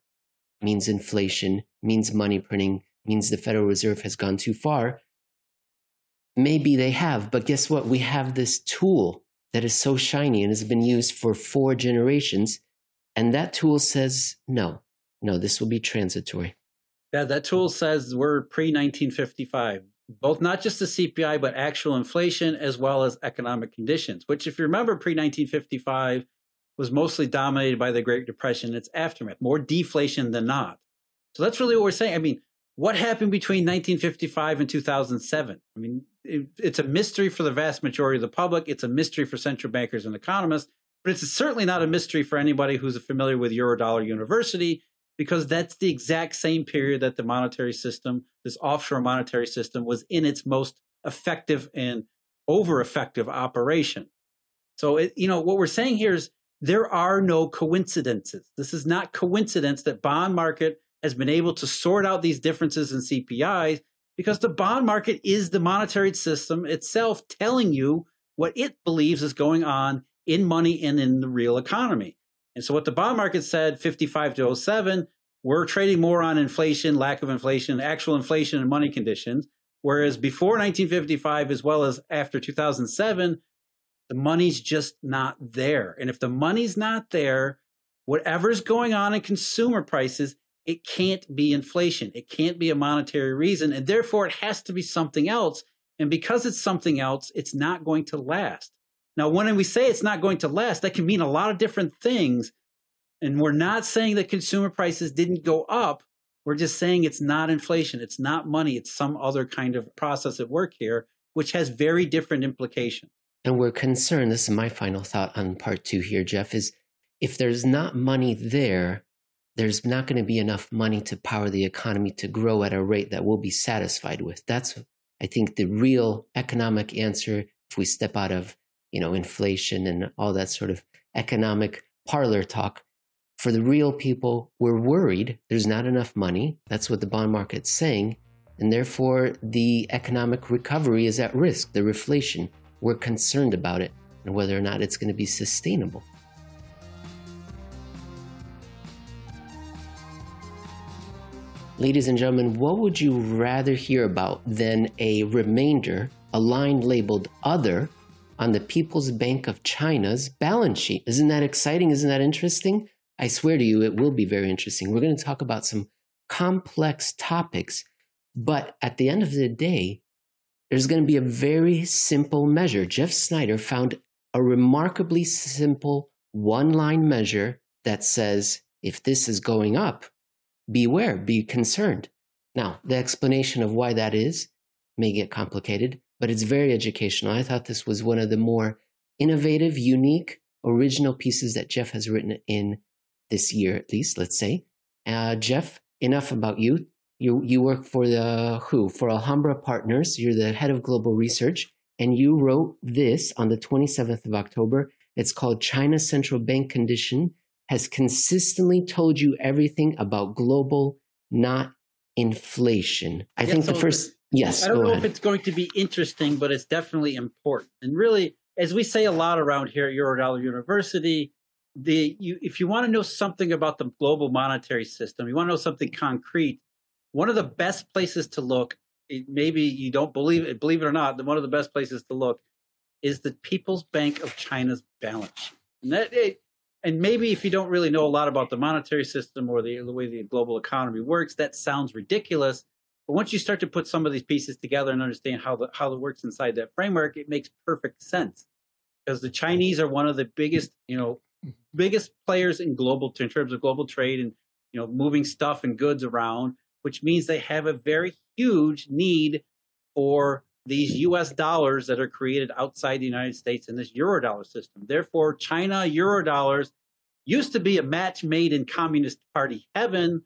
means inflation, means money printing, means the Federal Reserve has gone too far. Maybe they have, but guess what? We have this tool that is so shiny and has been used for four generations. And that tool says, no, no, this will be transitory. Yeah, that tool says we're pre 1955 both not just the CPI, but actual inflation as well as economic conditions, which, if you remember, pre 1955 was mostly dominated by the Great Depression and its aftermath, more deflation than not. So that's really what we're saying. I mean, what happened between 1955 and 2007? I mean, it, it's a mystery for the vast majority of the public. It's a mystery for central bankers and economists, but it's certainly not a mystery for anybody who's familiar with Eurodollar University because that's the exact same period that the monetary system, this offshore monetary system, was in its most effective and over effective operation. So, it, you know, what we're saying here is there are no coincidences. This is not coincidence that bond market has been able to sort out these differences in CPIs because the bond market is the monetary system itself telling you what it believes is going on in money and in the real economy. And so what the bond market said 55 to 07, we're trading more on inflation, lack of inflation, actual inflation and money conditions. Whereas before 1955, as well as after 2007, the money's just not there. And if the money's not there, whatever's going on in consumer prices, it can't be inflation. It can't be a monetary reason. And therefore, it has to be something else. And because it's something else, it's not going to last. Now, when we say it's not going to last, that can mean a lot of different things. And we're not saying that consumer prices didn't go up. We're just saying it's not inflation. It's not money. It's some other kind of process at work here, which has very different implications. And we're concerned. This is my final thought on part two here, Jeff, is if there's not money there, there's not going to be enough money to power the economy to grow at a rate that we'll be satisfied with. That's, I think, the real economic answer if we step out of you know, inflation and all that sort of economic parlor talk. For the real people, we're worried there's not enough money. That's what the bond market's saying. And therefore, the economic recovery is at risk, the reflation. We're concerned about it and whether or not it's going to be sustainable. Ladies and gentlemen, what would you rather hear about than a remainder, a line labeled other, on the People's Bank of China's balance sheet. Isn't that exciting? Isn't that interesting? I swear to you, it will be very interesting. We're going to talk about some complex topics, but at the end of the day, there's going to be a very simple measure. Jeff Snyder found a remarkably simple one line measure that says if this is going up, beware, be concerned. Now, the explanation of why that is may get complicated, but it's very educational. I thought this was one of the more innovative, unique, original pieces that Jeff has written in this year, at least, let's say. Uh, Jeff, enough about you. You, you work for the who? For Alhambra Partners. You're the head of global research, and you wrote this on the 27th of October. It's called China Central Bank Condition has consistently told you everything about global, not inflation. I yeah, think so the first, yes. I don't know ahead. if it's going to be interesting, but it's definitely important. And really, as we say a lot around here at Eurodollar University, the you, if you want to know something about the global monetary system, you want to know something concrete. One of the best places to look, maybe you don't believe it, believe it or not, one of the best places to look is the People's Bank of China's balance sheet. And that, it, and maybe if you don't really know a lot about the monetary system or the, the way the global economy works, that sounds ridiculous. But once you start to put some of these pieces together and understand how the, how it works inside that framework, it makes perfect sense. Because the Chinese are one of the biggest, you know, biggest players in global in terms of global trade and you know moving stuff and goods around, which means they have a very huge need for these US dollars that are created outside the United States in this eurodollar system. Therefore, China eurodollars used to be a match made in Communist Party heaven,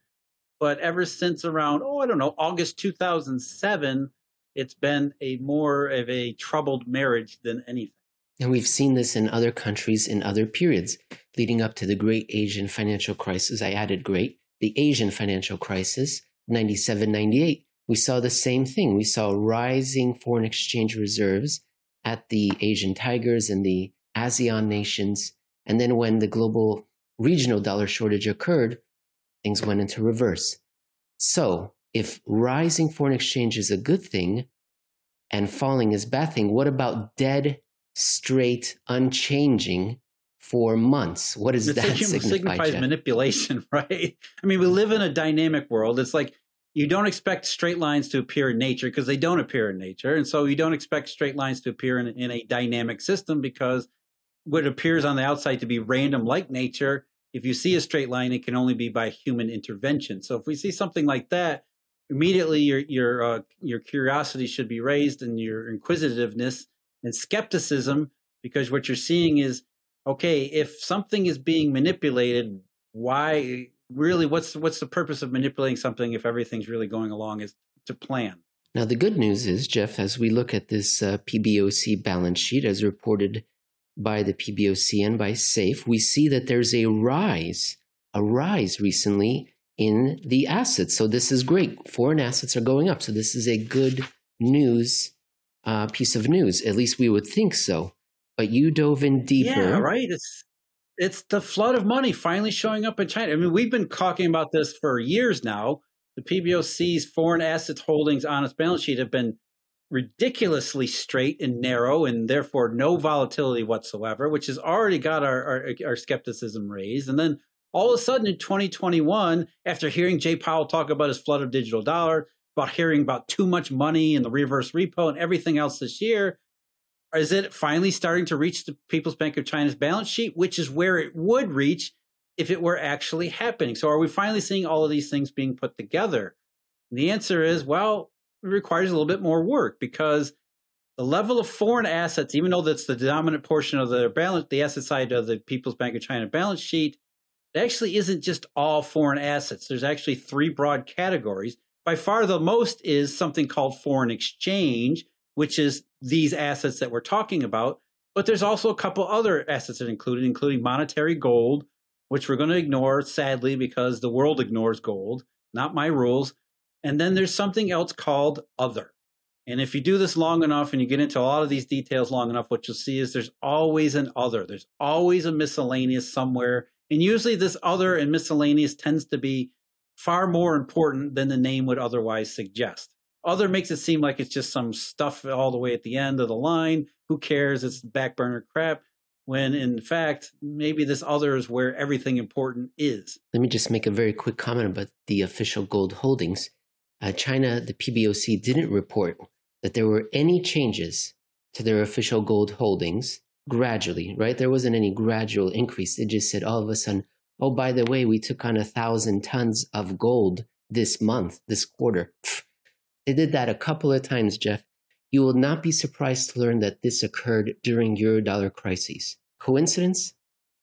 but ever since around, oh, I don't know, August 2007, it's been a more of a troubled marriage than anything. And we've seen this in other countries in other periods leading up to the great Asian financial crisis. I added great, the Asian financial crisis, 97 98 we saw the same thing. We saw rising foreign exchange reserves at the Asian tigers and the ASEAN nations. And then when the global regional dollar shortage occurred, things went into reverse. So, if rising foreign exchange is a good thing and falling is bad thing, what about dead, straight, unchanging for months? What does that signify? signifies manipulation, right? I mean, we live in a dynamic world. It's like you don't expect straight lines to appear in nature because they don't appear in nature. And so you don't expect straight lines to appear in, in a dynamic system because what appears on the outside to be random like nature, if you see a straight line, it can only be by human intervention. So if we see something like that, immediately your your uh, your curiosity should be raised and your inquisitiveness and skepticism because what you're seeing is okay, if something is being manipulated, why really what's what's the purpose of manipulating something if everything's really going along is to plan? Now the good news is, Jeff, as we look at this uh, PBOC balance sheet as reported by the PBOC and by SAFE, we see that there's a rise, a rise recently in the assets. So this is great. Foreign assets are going up. So this is a good news uh, piece of news. At least we would think so. But you dove in deeper. Yeah, right. It's it's the flood of money finally showing up in China. I mean, we've been talking about this for years now. The PBOC's foreign assets holdings on its balance sheet have been ridiculously straight and narrow, and therefore no volatility whatsoever, which has already got our, our, our skepticism raised. And then all of a sudden in 2021, after hearing Jay Powell talk about his flood of digital dollar, about hearing about too much money and the reverse repo and everything else this year, is it finally starting to reach the People's Bank of China's balance sheet, which is where it would reach if it were actually happening? So, are we finally seeing all of these things being put together? And the answer is, well, it requires a little bit more work because the level of foreign assets, even though that's the dominant portion of the balance, the asset side of the People's Bank of China balance sheet, it actually isn't just all foreign assets. There's actually three broad categories. By far, the most is something called foreign exchange, which is these assets that we're talking about. But there's also a couple other assets that included, including monetary gold, which we're going to ignore sadly because the world ignores gold, not my rules. And then there's something else called other. And if you do this long enough and you get into a lot of these details long enough, what you'll see is there's always an other. There's always a miscellaneous somewhere. And usually this other and miscellaneous tends to be far more important than the name would otherwise suggest. Other makes it seem like it's just some stuff all the way at the end of the line. Who cares? It's back burner crap. When in fact, maybe this other is where everything important is. Let me just make a very quick comment about the official gold holdings. Uh, China, the PBOC didn't report that there were any changes to their official gold holdings gradually, right? There wasn't any gradual increase. It just said all of a sudden, oh, by the way, we took on a thousand tons of gold this month, this quarter. They did that a couple of times, Jeff. You will not be surprised to learn that this occurred during Eurodollar crises. Coincidence?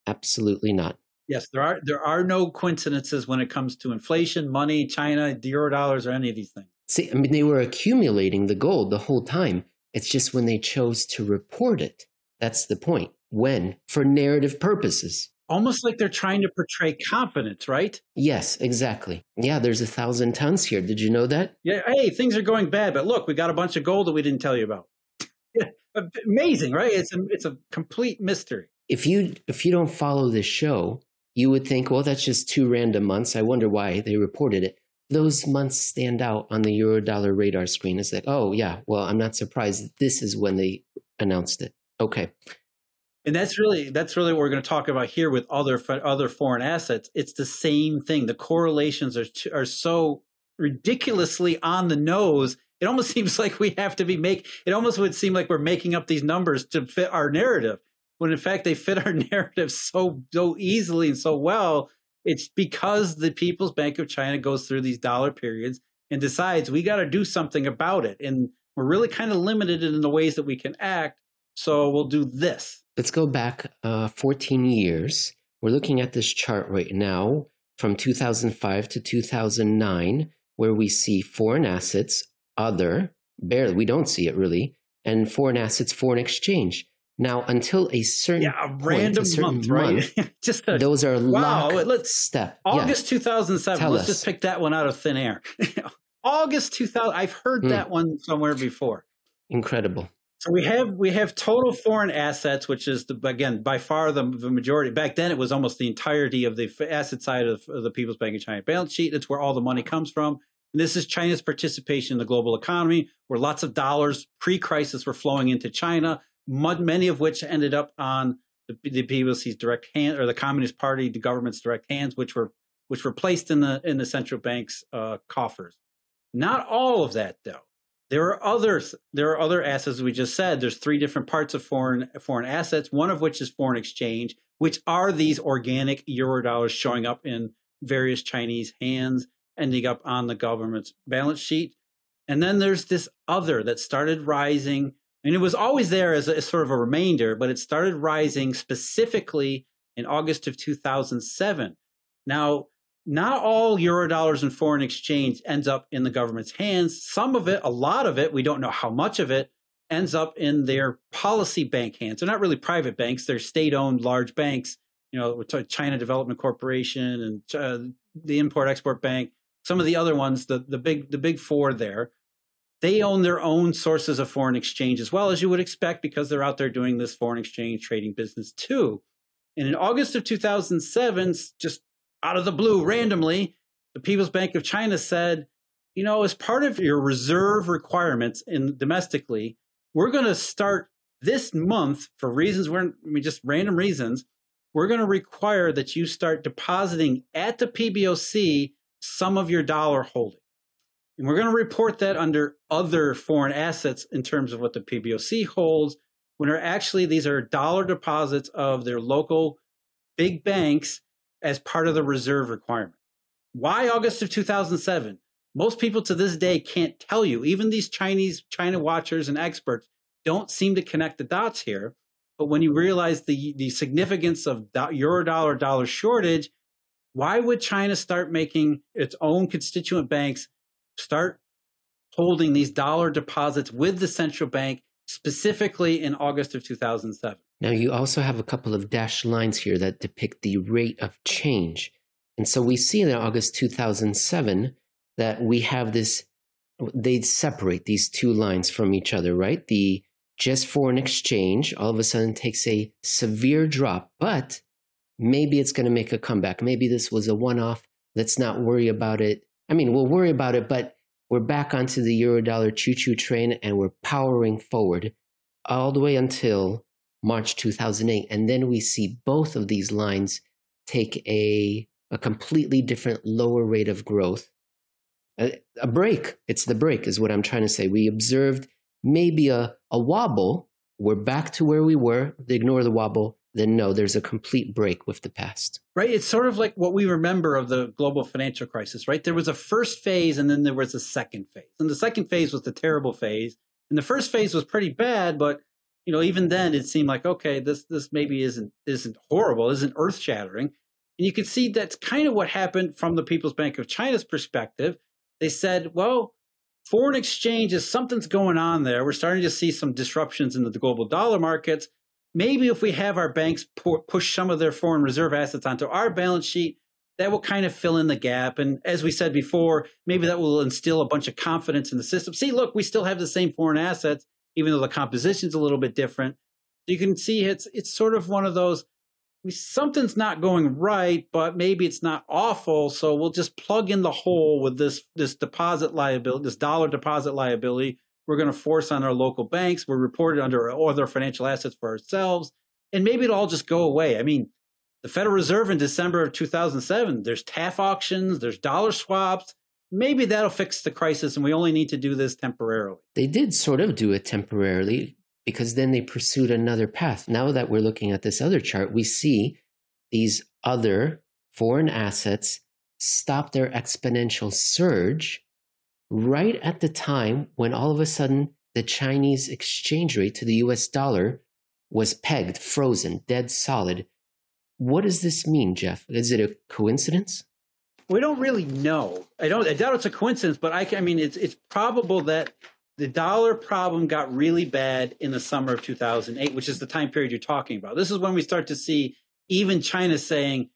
Absolutely not. Yes, there are there are no coincidences when it comes to inflation, money, China, Eurodollars, or any of these things. See, I mean, they were accumulating the gold the whole time. It's just when they chose to report it. That's the point. When? For narrative purposes. Almost like they're trying to portray confidence, right? Yes, exactly. Yeah, there's a thousand tons here. Did you know that? Yeah. Hey, things are going bad, but look, we got a bunch of gold that we didn't tell you about. Amazing, right? It's a it's a complete mystery. If you if you don't follow this show, you would think, well, that's just two random months. I wonder why they reported it. Those months stand out on the Eurodollar radar screen. It's like, oh yeah, well, I'm not surprised. This is when they announced it. Okay, and that's really that's really what we're going to talk about here with other other foreign assets. It's the same thing. The correlations are are so ridiculously on the nose. It almost seems like we have to be make. It almost would seem like we're making up these numbers to fit our narrative, when in fact they fit our narrative so so easily and so well. It's because the People's Bank of China goes through these dollar periods and decides we got to do something about it, and we're really kind of limited in the ways that we can act. So we'll do this let's go back uh, 14 years. We're looking at this chart right now from 2005 to 2009, where we see foreign assets, other, barely, we don't see it really, and foreign assets, foreign exchange. Now, until a certain yeah, a point, random a certain month, right? just a, those are wow. Let's step August yeah. 2007. Tell let's us. just pick that one out of thin air. August 2000. I've heard mm. that one somewhere before. Incredible. So we have we have total foreign assets, which is the, again by far the, the, majority. Back then, it was almost the entirety of the asset side of, of the People's Bank of China balance sheet. That's where all the money comes from. And this is China's participation in the global economy, where lots of dollars pre-crisis were flowing into China, many of which ended up on the, the PBOC's direct hand or the Communist Party, the government's direct hands, which were which were placed in the in the central bank's uh, coffers. Not all of that, though. There are other There are other assets. We just said there's three different parts of foreign foreign assets. One of which is foreign exchange, which are these organic euro dollars showing up in various Chinese hands, ending up on the government's balance sheet. And then there's this other that started rising, and it was always there as, a, as sort of a remainder, but it started rising specifically in August of 2007. Now, not all euro dollars and foreign exchange ends up in the government's hands. Some of it, a lot of it, we don't know how much of it, ends up in their policy bank hands. They're not really private banks; they're state-owned large banks. You know, China Development Corporation and uh, the Import Export Bank. Some of the other ones, the the big the big four there, they own their own sources of foreign exchange as well as you would expect because they're out there doing this foreign exchange trading business too. And in August of 2007, just out of the blue, randomly, the People's Bank of China said, you know, as part of your reserve requirements in domestically, we're going to start this month for reasons we're I mean, just random reasons. We're going to require that you start depositing at the PBOC some of your dollar holding. And we're going to report that under other foreign assets in terms of what the PBOC holds, when are actually these are dollar deposits of their local big banks as part of the mm-hmm. reserve requirement. Why August of 2007? Most people to this day can't tell you. Even these Chinese China watchers and experts don't seem to connect the dots here. But when you realize the the significance of euro dollar dollar shortage, why would China start making its own constituent banks start holding these dollar deposits with the central bank specifically in August of 2007? Now, you also have a couple of dashed lines here that depict the rate of change. And so we see in August 2007 that we have this, they separate these two lines from each other, right? The just foreign exchange all of a sudden takes a severe drop, but maybe it's going to make a comeback. Maybe this was a one off. Let's not worry about it. I mean, we'll worry about it, but we're back onto the euro dollar choo choo train and we're powering forward all the way until March 2008. And then we see both of these lines take a, a completely different lower rate of growth. A, a break. It's the break, is what I'm trying to say. We observed maybe a, a wobble we're back to where we were, They ignore the wobble, then no, there's a complete break with the past. Right. It's sort of like what we remember of the global financial crisis, right? There was a first phase and then there was a second phase. And the second phase was the terrible phase. And the first phase was pretty bad, but you know, even then it seemed like, okay, this this maybe isn't isn't horrible, isn't earth shattering. And you can see that's kind of what happened from the People's Bank of China's perspective. They said, well, foreign exchange is something's going on there. We're starting to see some disruptions in the global dollar markets maybe if we have our banks push some of their foreign reserve assets onto our balance sheet, that will kind of fill in the gap. And as we said before, maybe that will instill a bunch of confidence in the system. See, look, we still have the same foreign assets, even though the composition is a little bit different. You can see it's it's sort of one of those something's not going right, but maybe it's not awful. So we'll just plug in the hole with this this deposit liability, this dollar deposit liability we're going to force on our local banks. We're reported under other financial assets for ourselves. And maybe it'll all just go away. I mean, the Federal Reserve in December of 2007, there's TARF auctions, there's dollar swaps. Maybe that'll fix the crisis and we only need to do this temporarily. They did sort of do it temporarily because then they pursued another path. Now that we're looking at this other chart, we see these other foreign assets stop their exponential surge right at the time when all of a sudden the Chinese exchange rate to the US dollar was pegged, frozen, dead solid. What does this mean, Jeff? Is it a coincidence? We don't really know. I don't. I doubt it's a coincidence, but I, I mean, it's it's probable that the dollar problem got really bad in the summer of 2008, which is the time period you're talking about. This is when we start to see even China saying,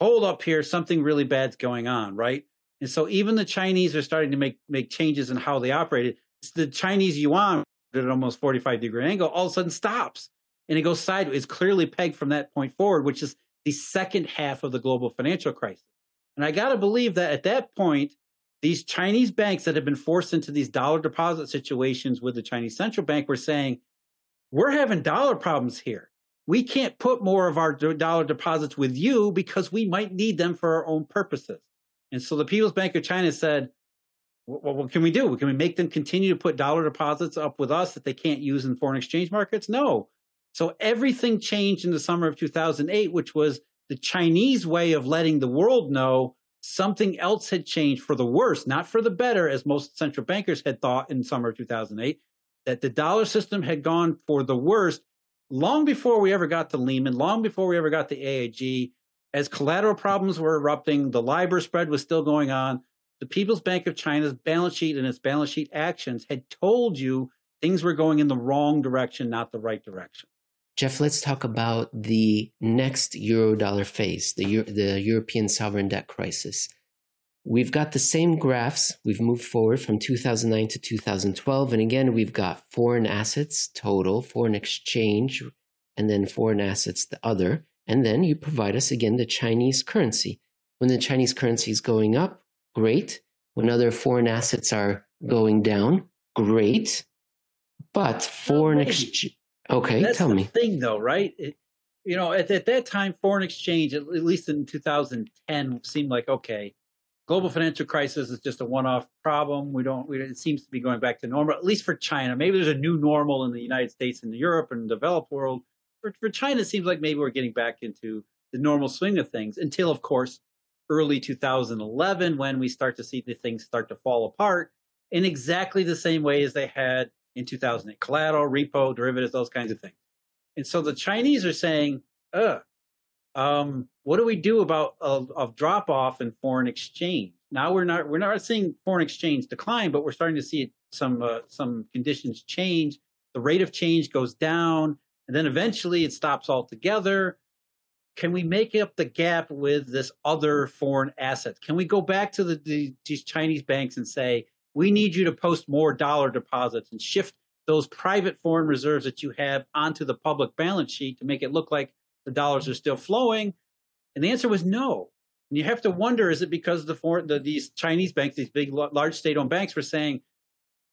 "Hold up here, something really bad's going on." Right? And so even the Chinese are starting to make make changes in how they operated. The Chinese yuan at almost 45 degree angle all of a sudden stops and it goes sideways. It's clearly pegged from that point forward, which is the second half of the global financial crisis. And I got to believe that at that point, these Chinese banks that have been forced into these dollar deposit situations with the Chinese central bank were saying, we're having dollar problems here. We can't put more of our dollar deposits with you because we might need them for our own purposes. And so the People's Bank of China said, well, what can we do? Can we make them continue to put dollar deposits up with us that they can't use in foreign exchange markets? No. So everything changed in the summer of 2008, which was the Chinese way of letting the world know something else had changed for the worse, not for the better, as most central bankers had thought in summer of 2008, that the dollar system had gone for the worst long before we ever got to Lehman, long before we ever got to AIG, as collateral problems were erupting, the LIBOR spread was still going on. The People's Bank of China's balance sheet and its balance sheet actions had told you things were going in the wrong direction, not the right direction. Jeff, let's talk about the next Eurodollar phase, the, Euro- the European sovereign debt crisis. We've got the same graphs. We've moved forward from 2009 to 2012. And again, we've got foreign assets total, foreign exchange, and then foreign assets the other. And then you provide us again the Chinese currency. When the Chinese currency is going up, great. When other foreign assets are going down, great. But foreign exchange. Okay, That's tell the me. thing, though, right? It, you know, at, at that time, foreign exchange, at, at least in 2010, seemed like okay. Global financial crisis is just a one-off problem. We don't. We, it seems to be going back to normal, at least for China. Maybe there's a new normal in the United States and Europe and the developed world for, for China, it seems like maybe we're getting back into the normal swing of things until, of course, early 2011 when we start to see the things start to fall apart in exactly the same way as they had in 2008 collateral, repo, derivatives, those kinds of things. And so the Chinese are saying, uh, um, what do we do about a, a drop off in foreign exchange? Now we're not we're not seeing foreign exchange decline, but we're starting to see some uh, some conditions change. The rate of change goes down and then eventually it stops altogether. Can we make up the gap with this other foreign asset? Can we go back to the, the, these Chinese banks and say, we need you to post more dollar deposits and shift those private foreign reserves that you have onto the public balance sheet to make it look like the dollars are still flowing? And the answer was no. And you have to wonder: is it because the foreign, the, these Chinese banks, these big, large state-owned banks, were saying,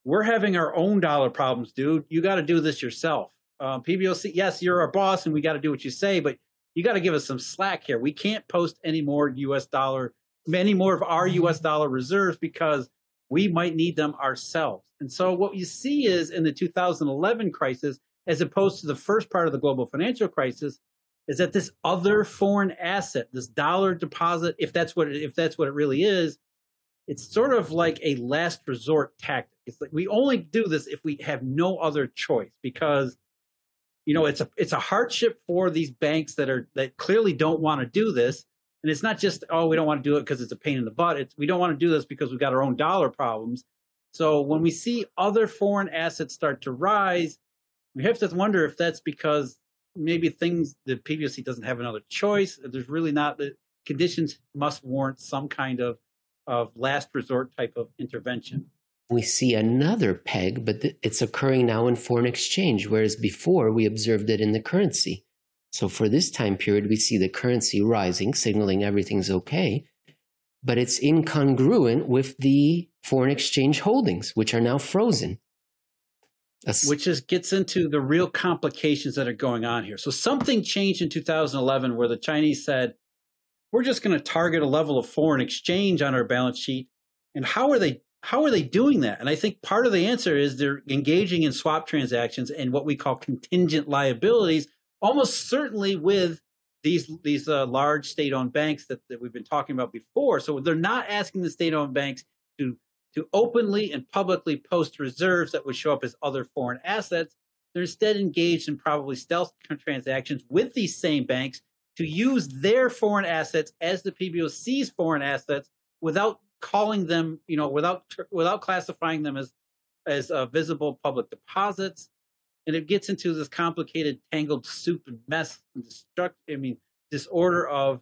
"We're having our own dollar problems, dude. You got to do this yourself." uh, PBOC, yes, you're our boss and we got to do what you say, but you got to give us some slack here. We can't post any more U.S. dollar, many more of our U.S. dollar reserves because we might need them ourselves. And so what you see is in the 2011 crisis, as opposed to the first part of the global financial crisis, is that this other foreign asset, this dollar deposit, if that's what it, if that's what it really is, it's sort of like a last resort tactic. It's like we only do this if we have no other choice because you know it's a it's a hardship for these banks that are that clearly don't want to do this and it's not just oh we don't want to do it because it's a pain in the butt. It's we don't want to do this because we've got our own dollar problems. So when we see other foreign assets start to rise we have to wonder if that's because maybe things the PBOC doesn't have another choice there's really not the conditions must warrant some kind of of last resort type of intervention. We see another peg, but it's occurring now in foreign exchange, whereas before we observed it in the currency. So for this time period, we see the currency rising, signaling everything's okay, but it's incongruent with the foreign exchange holdings, which are now frozen. which just gets into the real complications that are going on here. So something changed in 2011 where the Chinese said, we're just going to target a level of foreign exchange on our balance sheet. And how are they how are they doing that? And I think part of the answer is they're engaging in swap transactions and what we call contingent liabilities, almost certainly with these these uh, large state-owned banks that, that we've been talking about before. So they're not asking the state-owned banks to to openly and publicly post reserves that would show up as other foreign assets. They're instead engaged in probably stealth transactions with these same banks to use their foreign assets as the PBOC's foreign assets without calling them, you know, without without classifying them as as uh, visible public deposits, and it gets into this complicated, tangled soup and mess and destruct. I mean, disorder of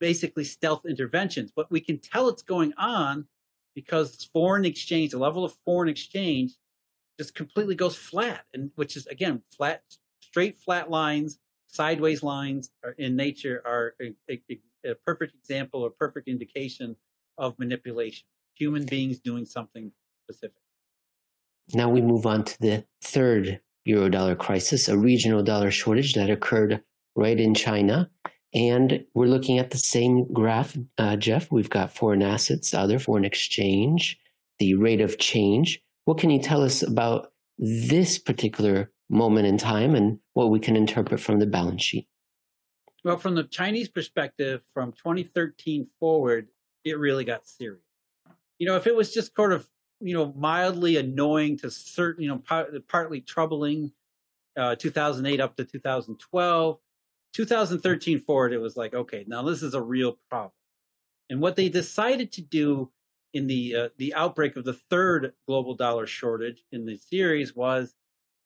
basically stealth interventions. But we can tell it's going on because foreign exchange, the level of foreign exchange, just completely goes flat, and which is again flat, straight flat lines, sideways lines are in nature are a, a, a perfect example or perfect indication of manipulation, human beings doing something specific. Now we move on to the third eurodollar crisis, a regional dollar shortage that occurred right in China. And we're looking at the same graph, uh, Jeff. We've got foreign assets, other foreign exchange, the rate of change. What can you tell us about this particular moment in time and what we can interpret from the balance sheet? Well, from the Chinese perspective, from 2013 forward, it really got serious. You know, if it was just sort of, you know, mildly annoying to certain, you know, par- partly troubling, uh, 2008 up to 2012, 2013 forward, it was like, okay, now this is a real problem. And what they decided to do in the uh, the outbreak of the third global dollar shortage in the series was,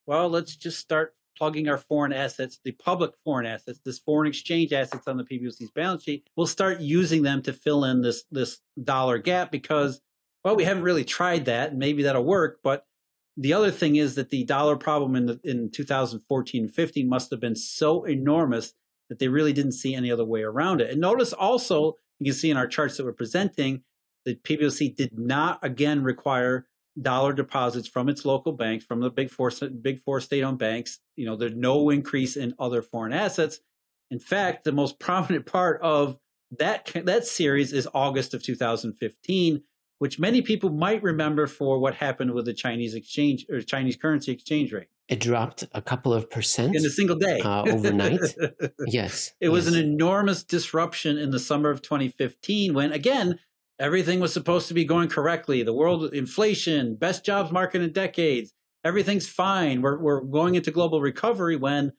well, let's just start plugging our foreign assets, the public foreign assets, this foreign exchange assets on the PBOC's balance sheet, we'll start using them to fill in this this dollar gap because well, we haven't really tried that, and maybe that'll work. But the other thing is that the dollar problem in the, in 2014 15 must have been so enormous that they really didn't see any other way around it. And notice also, you can see in our charts that we're presenting, that PBOC did not again require dollar deposits from its local banks, from the big four big four state-owned banks. You know, there's no increase in other foreign assets. In fact, the most prominent part of that that series is August of 2015, which many people might remember for what happened with the Chinese exchange or Chinese currency exchange rate. It dropped a couple of percent in a single day uh, overnight. yes, it yes. was an enormous disruption in the summer of 2015 when, again, Everything was supposed to be going correctly. The world inflation, best jobs market in decades. Everything's fine. We're we're going into global recovery when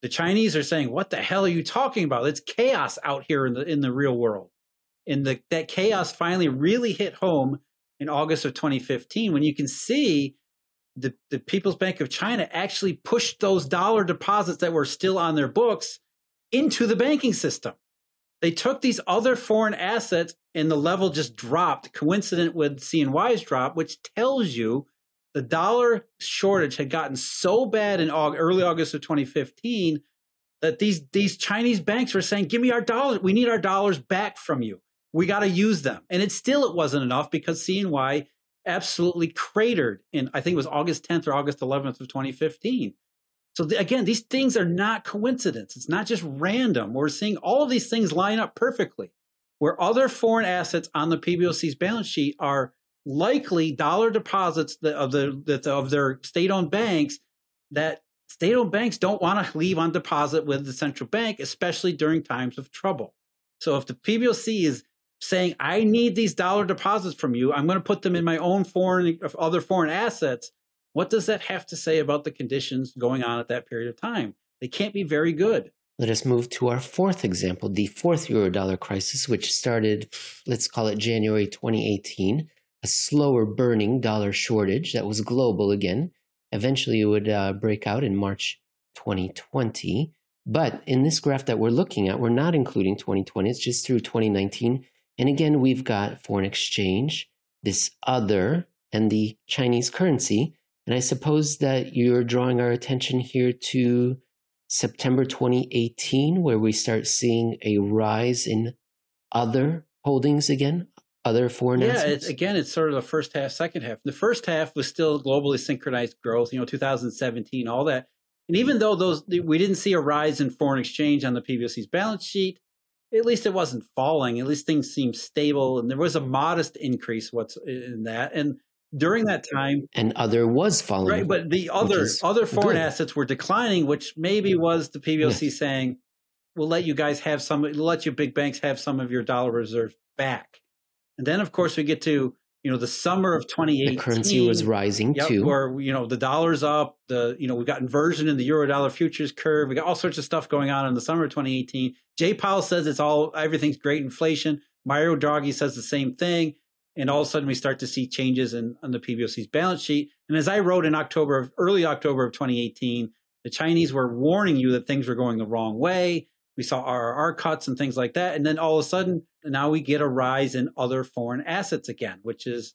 the Chinese are saying, "What the hell are you talking about? It's chaos out here in the in the real world." And the, that chaos finally really hit home in August of 2015 when you can see the, the People's Bank of China actually pushed those dollar deposits that were still on their books into the banking system. They took these other foreign assets and the level just dropped, coincident with CNY's drop, which tells you the dollar shortage had gotten so bad in early August of 2015 that these these Chinese banks were saying, "Give me our dollars. We need our dollars back from you. We got to use them." And it still it wasn't enough because CNY absolutely cratered in I think it was August 10th or August 11th of 2015. So the, again, these things are not coincidence. It's not just random. We're seeing all of these things line up perfectly where other foreign assets on the PBOC's balance sheet are likely dollar deposits of the of their state-owned banks that state owned banks don't want to leave on deposit with the central bank, especially during times of trouble. So if the PBOC is saying, I need these dollar deposits from you, I'm going to put them in my own foreign, other foreign assets, what does that have to say about the conditions going on at that period of time? They can't be very good. Let us move to our fourth example, the fourth eurodollar crisis, which started, let's call it January 2018, a slower burning dollar shortage that was global again. Eventually, it would uh, break out in March 2020. But in this graph that we're looking at, we're not including 2020, it's just through 2019. And again, we've got foreign exchange, this other, and the Chinese currency. And I suppose that you're drawing our attention here to September 2018, where we start seeing a rise in other holdings again, other foreign yeah, assets? Yeah, again, it's sort of the first half, second half. The first half was still globally synchronized growth, you know, 2017, all that. And even though those we didn't see a rise in foreign exchange on the PBOC's balance sheet, at least it wasn't falling. At least things seemed stable, and there was a modest increase. What's in that? And during that time, and other was falling, right? But the other other foreign good. assets were declining, which maybe was the PBOC yeah. saying, "We'll let you guys have some. We'll let you big banks have some of your dollar reserves back." And then, of course, we get to you know the summer of 2018 the currency was rising yep, too. Or you know the dollar's up the you know we've got inversion in the euro dollar futures curve we got all sorts of stuff going on in the summer of 2018 jay powell says it's all everything's great inflation. Mario draghi says the same thing and all of a sudden we start to see changes in on the pboc's balance sheet. And as i wrote in october of early october of 2018 the chinese were warning you that things were going the wrong way. We saw RRR cuts and things like that. And then all of a sudden, now we get a rise in other foreign assets again, which is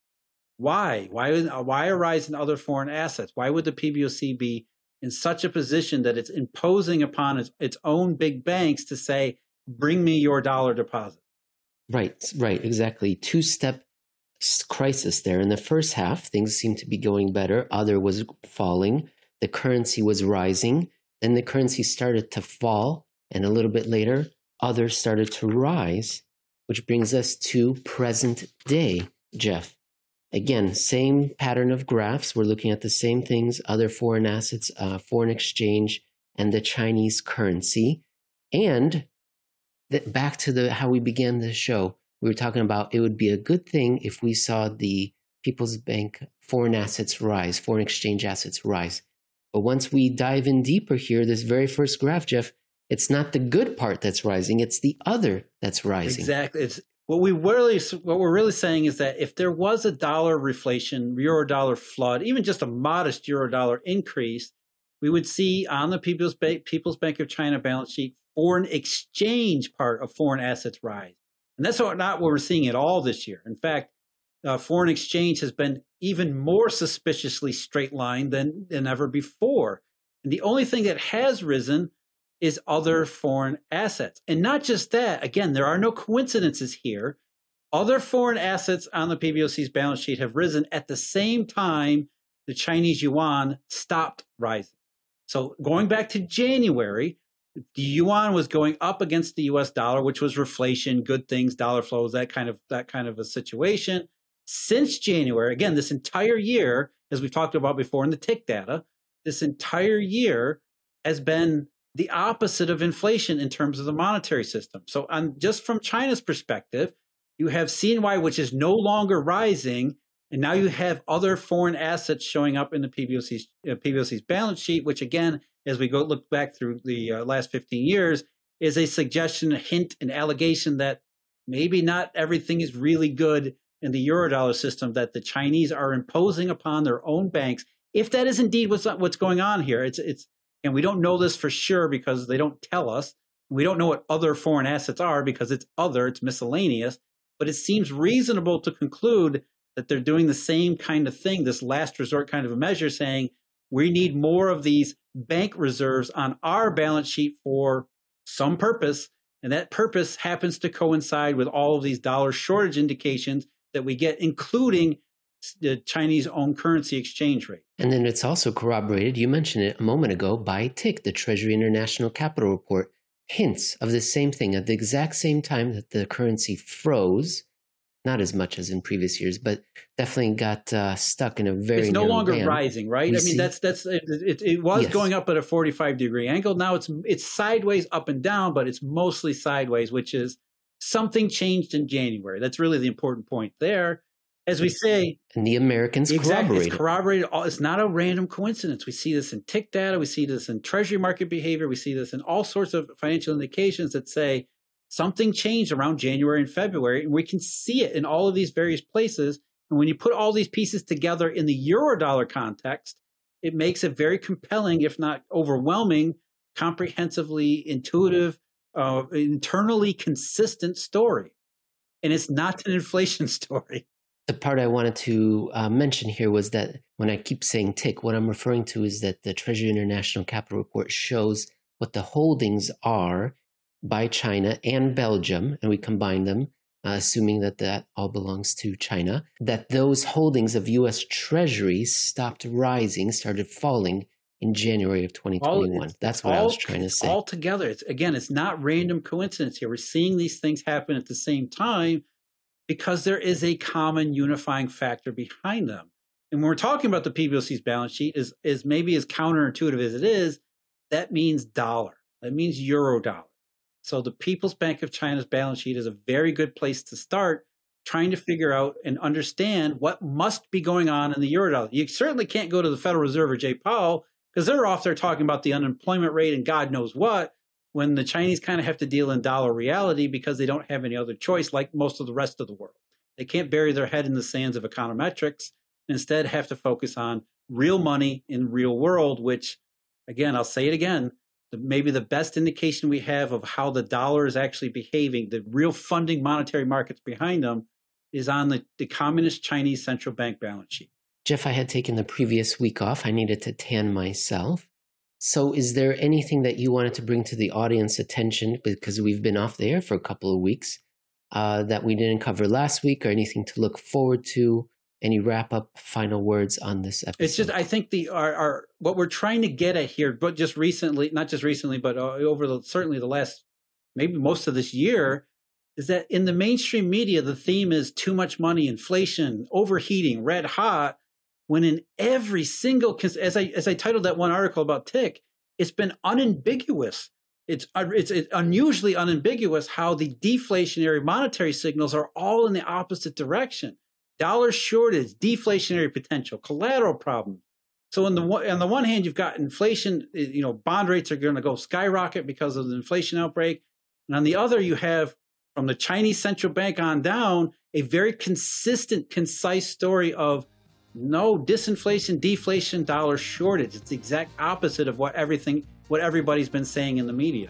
why? Why, uh, why a rise in other foreign assets? Why would the PBOC be in such a position that it's imposing upon its, its own big banks to say, bring me your dollar deposit? Right, right, exactly. Two step crisis there. In the first half, things seemed to be going better, other was falling, the currency was rising, then the currency started to fall and a little bit later, others started to rise, which brings us to present day, Jeff. Again, same pattern of graphs. We're looking at the same things other foreign assets, uh, foreign exchange, and the Chinese currency. And that back to the how we began the show, we were talking about it would be a good thing if we saw the People's Bank foreign assets rise, foreign exchange assets rise. But once we dive in deeper here, this very first graph, Jeff, it's not the good part that's rising; it's the other that's rising. Exactly. It's what we really what we're really saying is that if there was a dollar reflation, euro dollar flood, even just a modest euro dollar increase, we would see on the People's Bank, People's Bank of China balance sheet foreign exchange part of foreign assets rise, and that's not what we're seeing at all this year. In fact, uh, foreign exchange has been even more suspiciously straight line than than ever before. And the only thing that has risen is other foreign assets. And not just that, again, there are no coincidences here. Other foreign assets on the PBOC's balance sheet have risen at the same time the Chinese yuan stopped rising. So going back to January, the yuan was going up against the US dollar, which was reflation, good things, dollar flows, that kind of that kind of a situation. Since January, again, this entire year, as we've talked about before in the TIC data, this entire year has been the opposite of inflation in terms of the monetary system. So, on just from China's perspective, you have CNY, which is no longer rising, and now you have other foreign assets showing up in the PBOC's, uh, PBOC's balance sheet, which again, as we go look back through the uh, last 15 years, is a suggestion, a hint, an allegation that maybe not everything is really good in the eurodollar system that the Chinese are imposing upon their own banks. If that is indeed what's what's going on here, it's it's and we don't know this for sure because they don't tell us. We don't know what other foreign assets are because it's other, it's miscellaneous. But it seems reasonable to conclude that they're doing the same kind of thing, this last resort kind of a measure, saying we need more of these bank reserves on our balance sheet for some purpose. And that purpose happens to coincide with all of these dollar shortage indications that we get, including the Chinese own currency exchange rate. And then it's also corroborated, you mentioned it a moment ago, by TIC, the Treasury International Capital Report, hints of the same thing. At the exact same time that the currency froze, not as much as in previous years, but definitely got uh, stuck in a very. It's no longer band. rising, right? We I mean, see, that's that's it. It, it was yes. going up at a forty-five degree angle. Now it's it's sideways up and down, but it's mostly sideways, which is something changed in January. That's really the important point there. As we say, and the Americans exactly, corroborated. It's corroborated. It's not a random coincidence. We see this in TIC data. We see this in treasury market behavior. We see this in all sorts of financial indications that say something changed around January and February, and we can see it in all of these various places. And when you put all these pieces together in the euro dollar context, it makes a very compelling, if not overwhelming, comprehensively intuitive, uh, internally consistent story. And it's not an inflation story. The part I wanted to uh, mention here was that when I keep saying TIC, what I'm referring to is that the Treasury International Capital Report shows what the holdings are by China and Belgium, and we combine them, uh, assuming that that all belongs to China, that those holdings of US Treasuries stopped rising, started falling in January of 2021. All, That's what all, I was trying to say. All together, it's, again, it's not random coincidence here. We're seeing these things happen at the same time because there is a common unifying factor behind them. And when we're talking about the PBOC's balance sheet, is is maybe as counterintuitive as it is, that means dollar. That means euro dollar. So the People's Bank of China's balance sheet is a very good place to start trying to figure out and understand what must be going on in the euro dollar. You certainly can't go to the Federal Reserve or Jay Powell because they're off there talking about the unemployment rate and God knows what when the Chinese kind of have to deal in dollar reality because they don't have any other choice like most of the rest of the world. They can't bury their head in the sands of econometrics, instead have to focus on real money in real world, which again, I'll say it again, maybe the best indication we have of how the dollar is actually behaving, the real funding monetary markets behind them, is on the, the Communist Chinese Central Bank balance sheet. Jeff, I had taken the previous week off. I needed to tan myself. So, is there anything that you wanted to bring to the audience attention because we've been off the air for a couple of weeks uh, that we didn't cover last week, or anything to look forward to? any wrap up final words on this episode? It's just I think the our, our what we're trying to get at here, but just recently, not just recently, but uh, over the certainly the last maybe most of this year, is that in the mainstream media the theme is too much money, inflation, overheating, red hot. When in every single as I as I titled that one article about TIC, it's been unambiguous. It's, it's it's unusually unambiguous how the deflationary monetary signals are all in the opposite direction dollar shortage, deflationary potential, collateral problem. So on the on the one hand, you've got inflation. Eh, you know, bond rates are going to go skyrocket because of the inflation outbreak, and on the other, you have from the Chinese central bank on down a very consistent, concise story of no disinflation, deflation, dollar shortage. It's the exact opposite of what everything, what everybody's been saying in the media.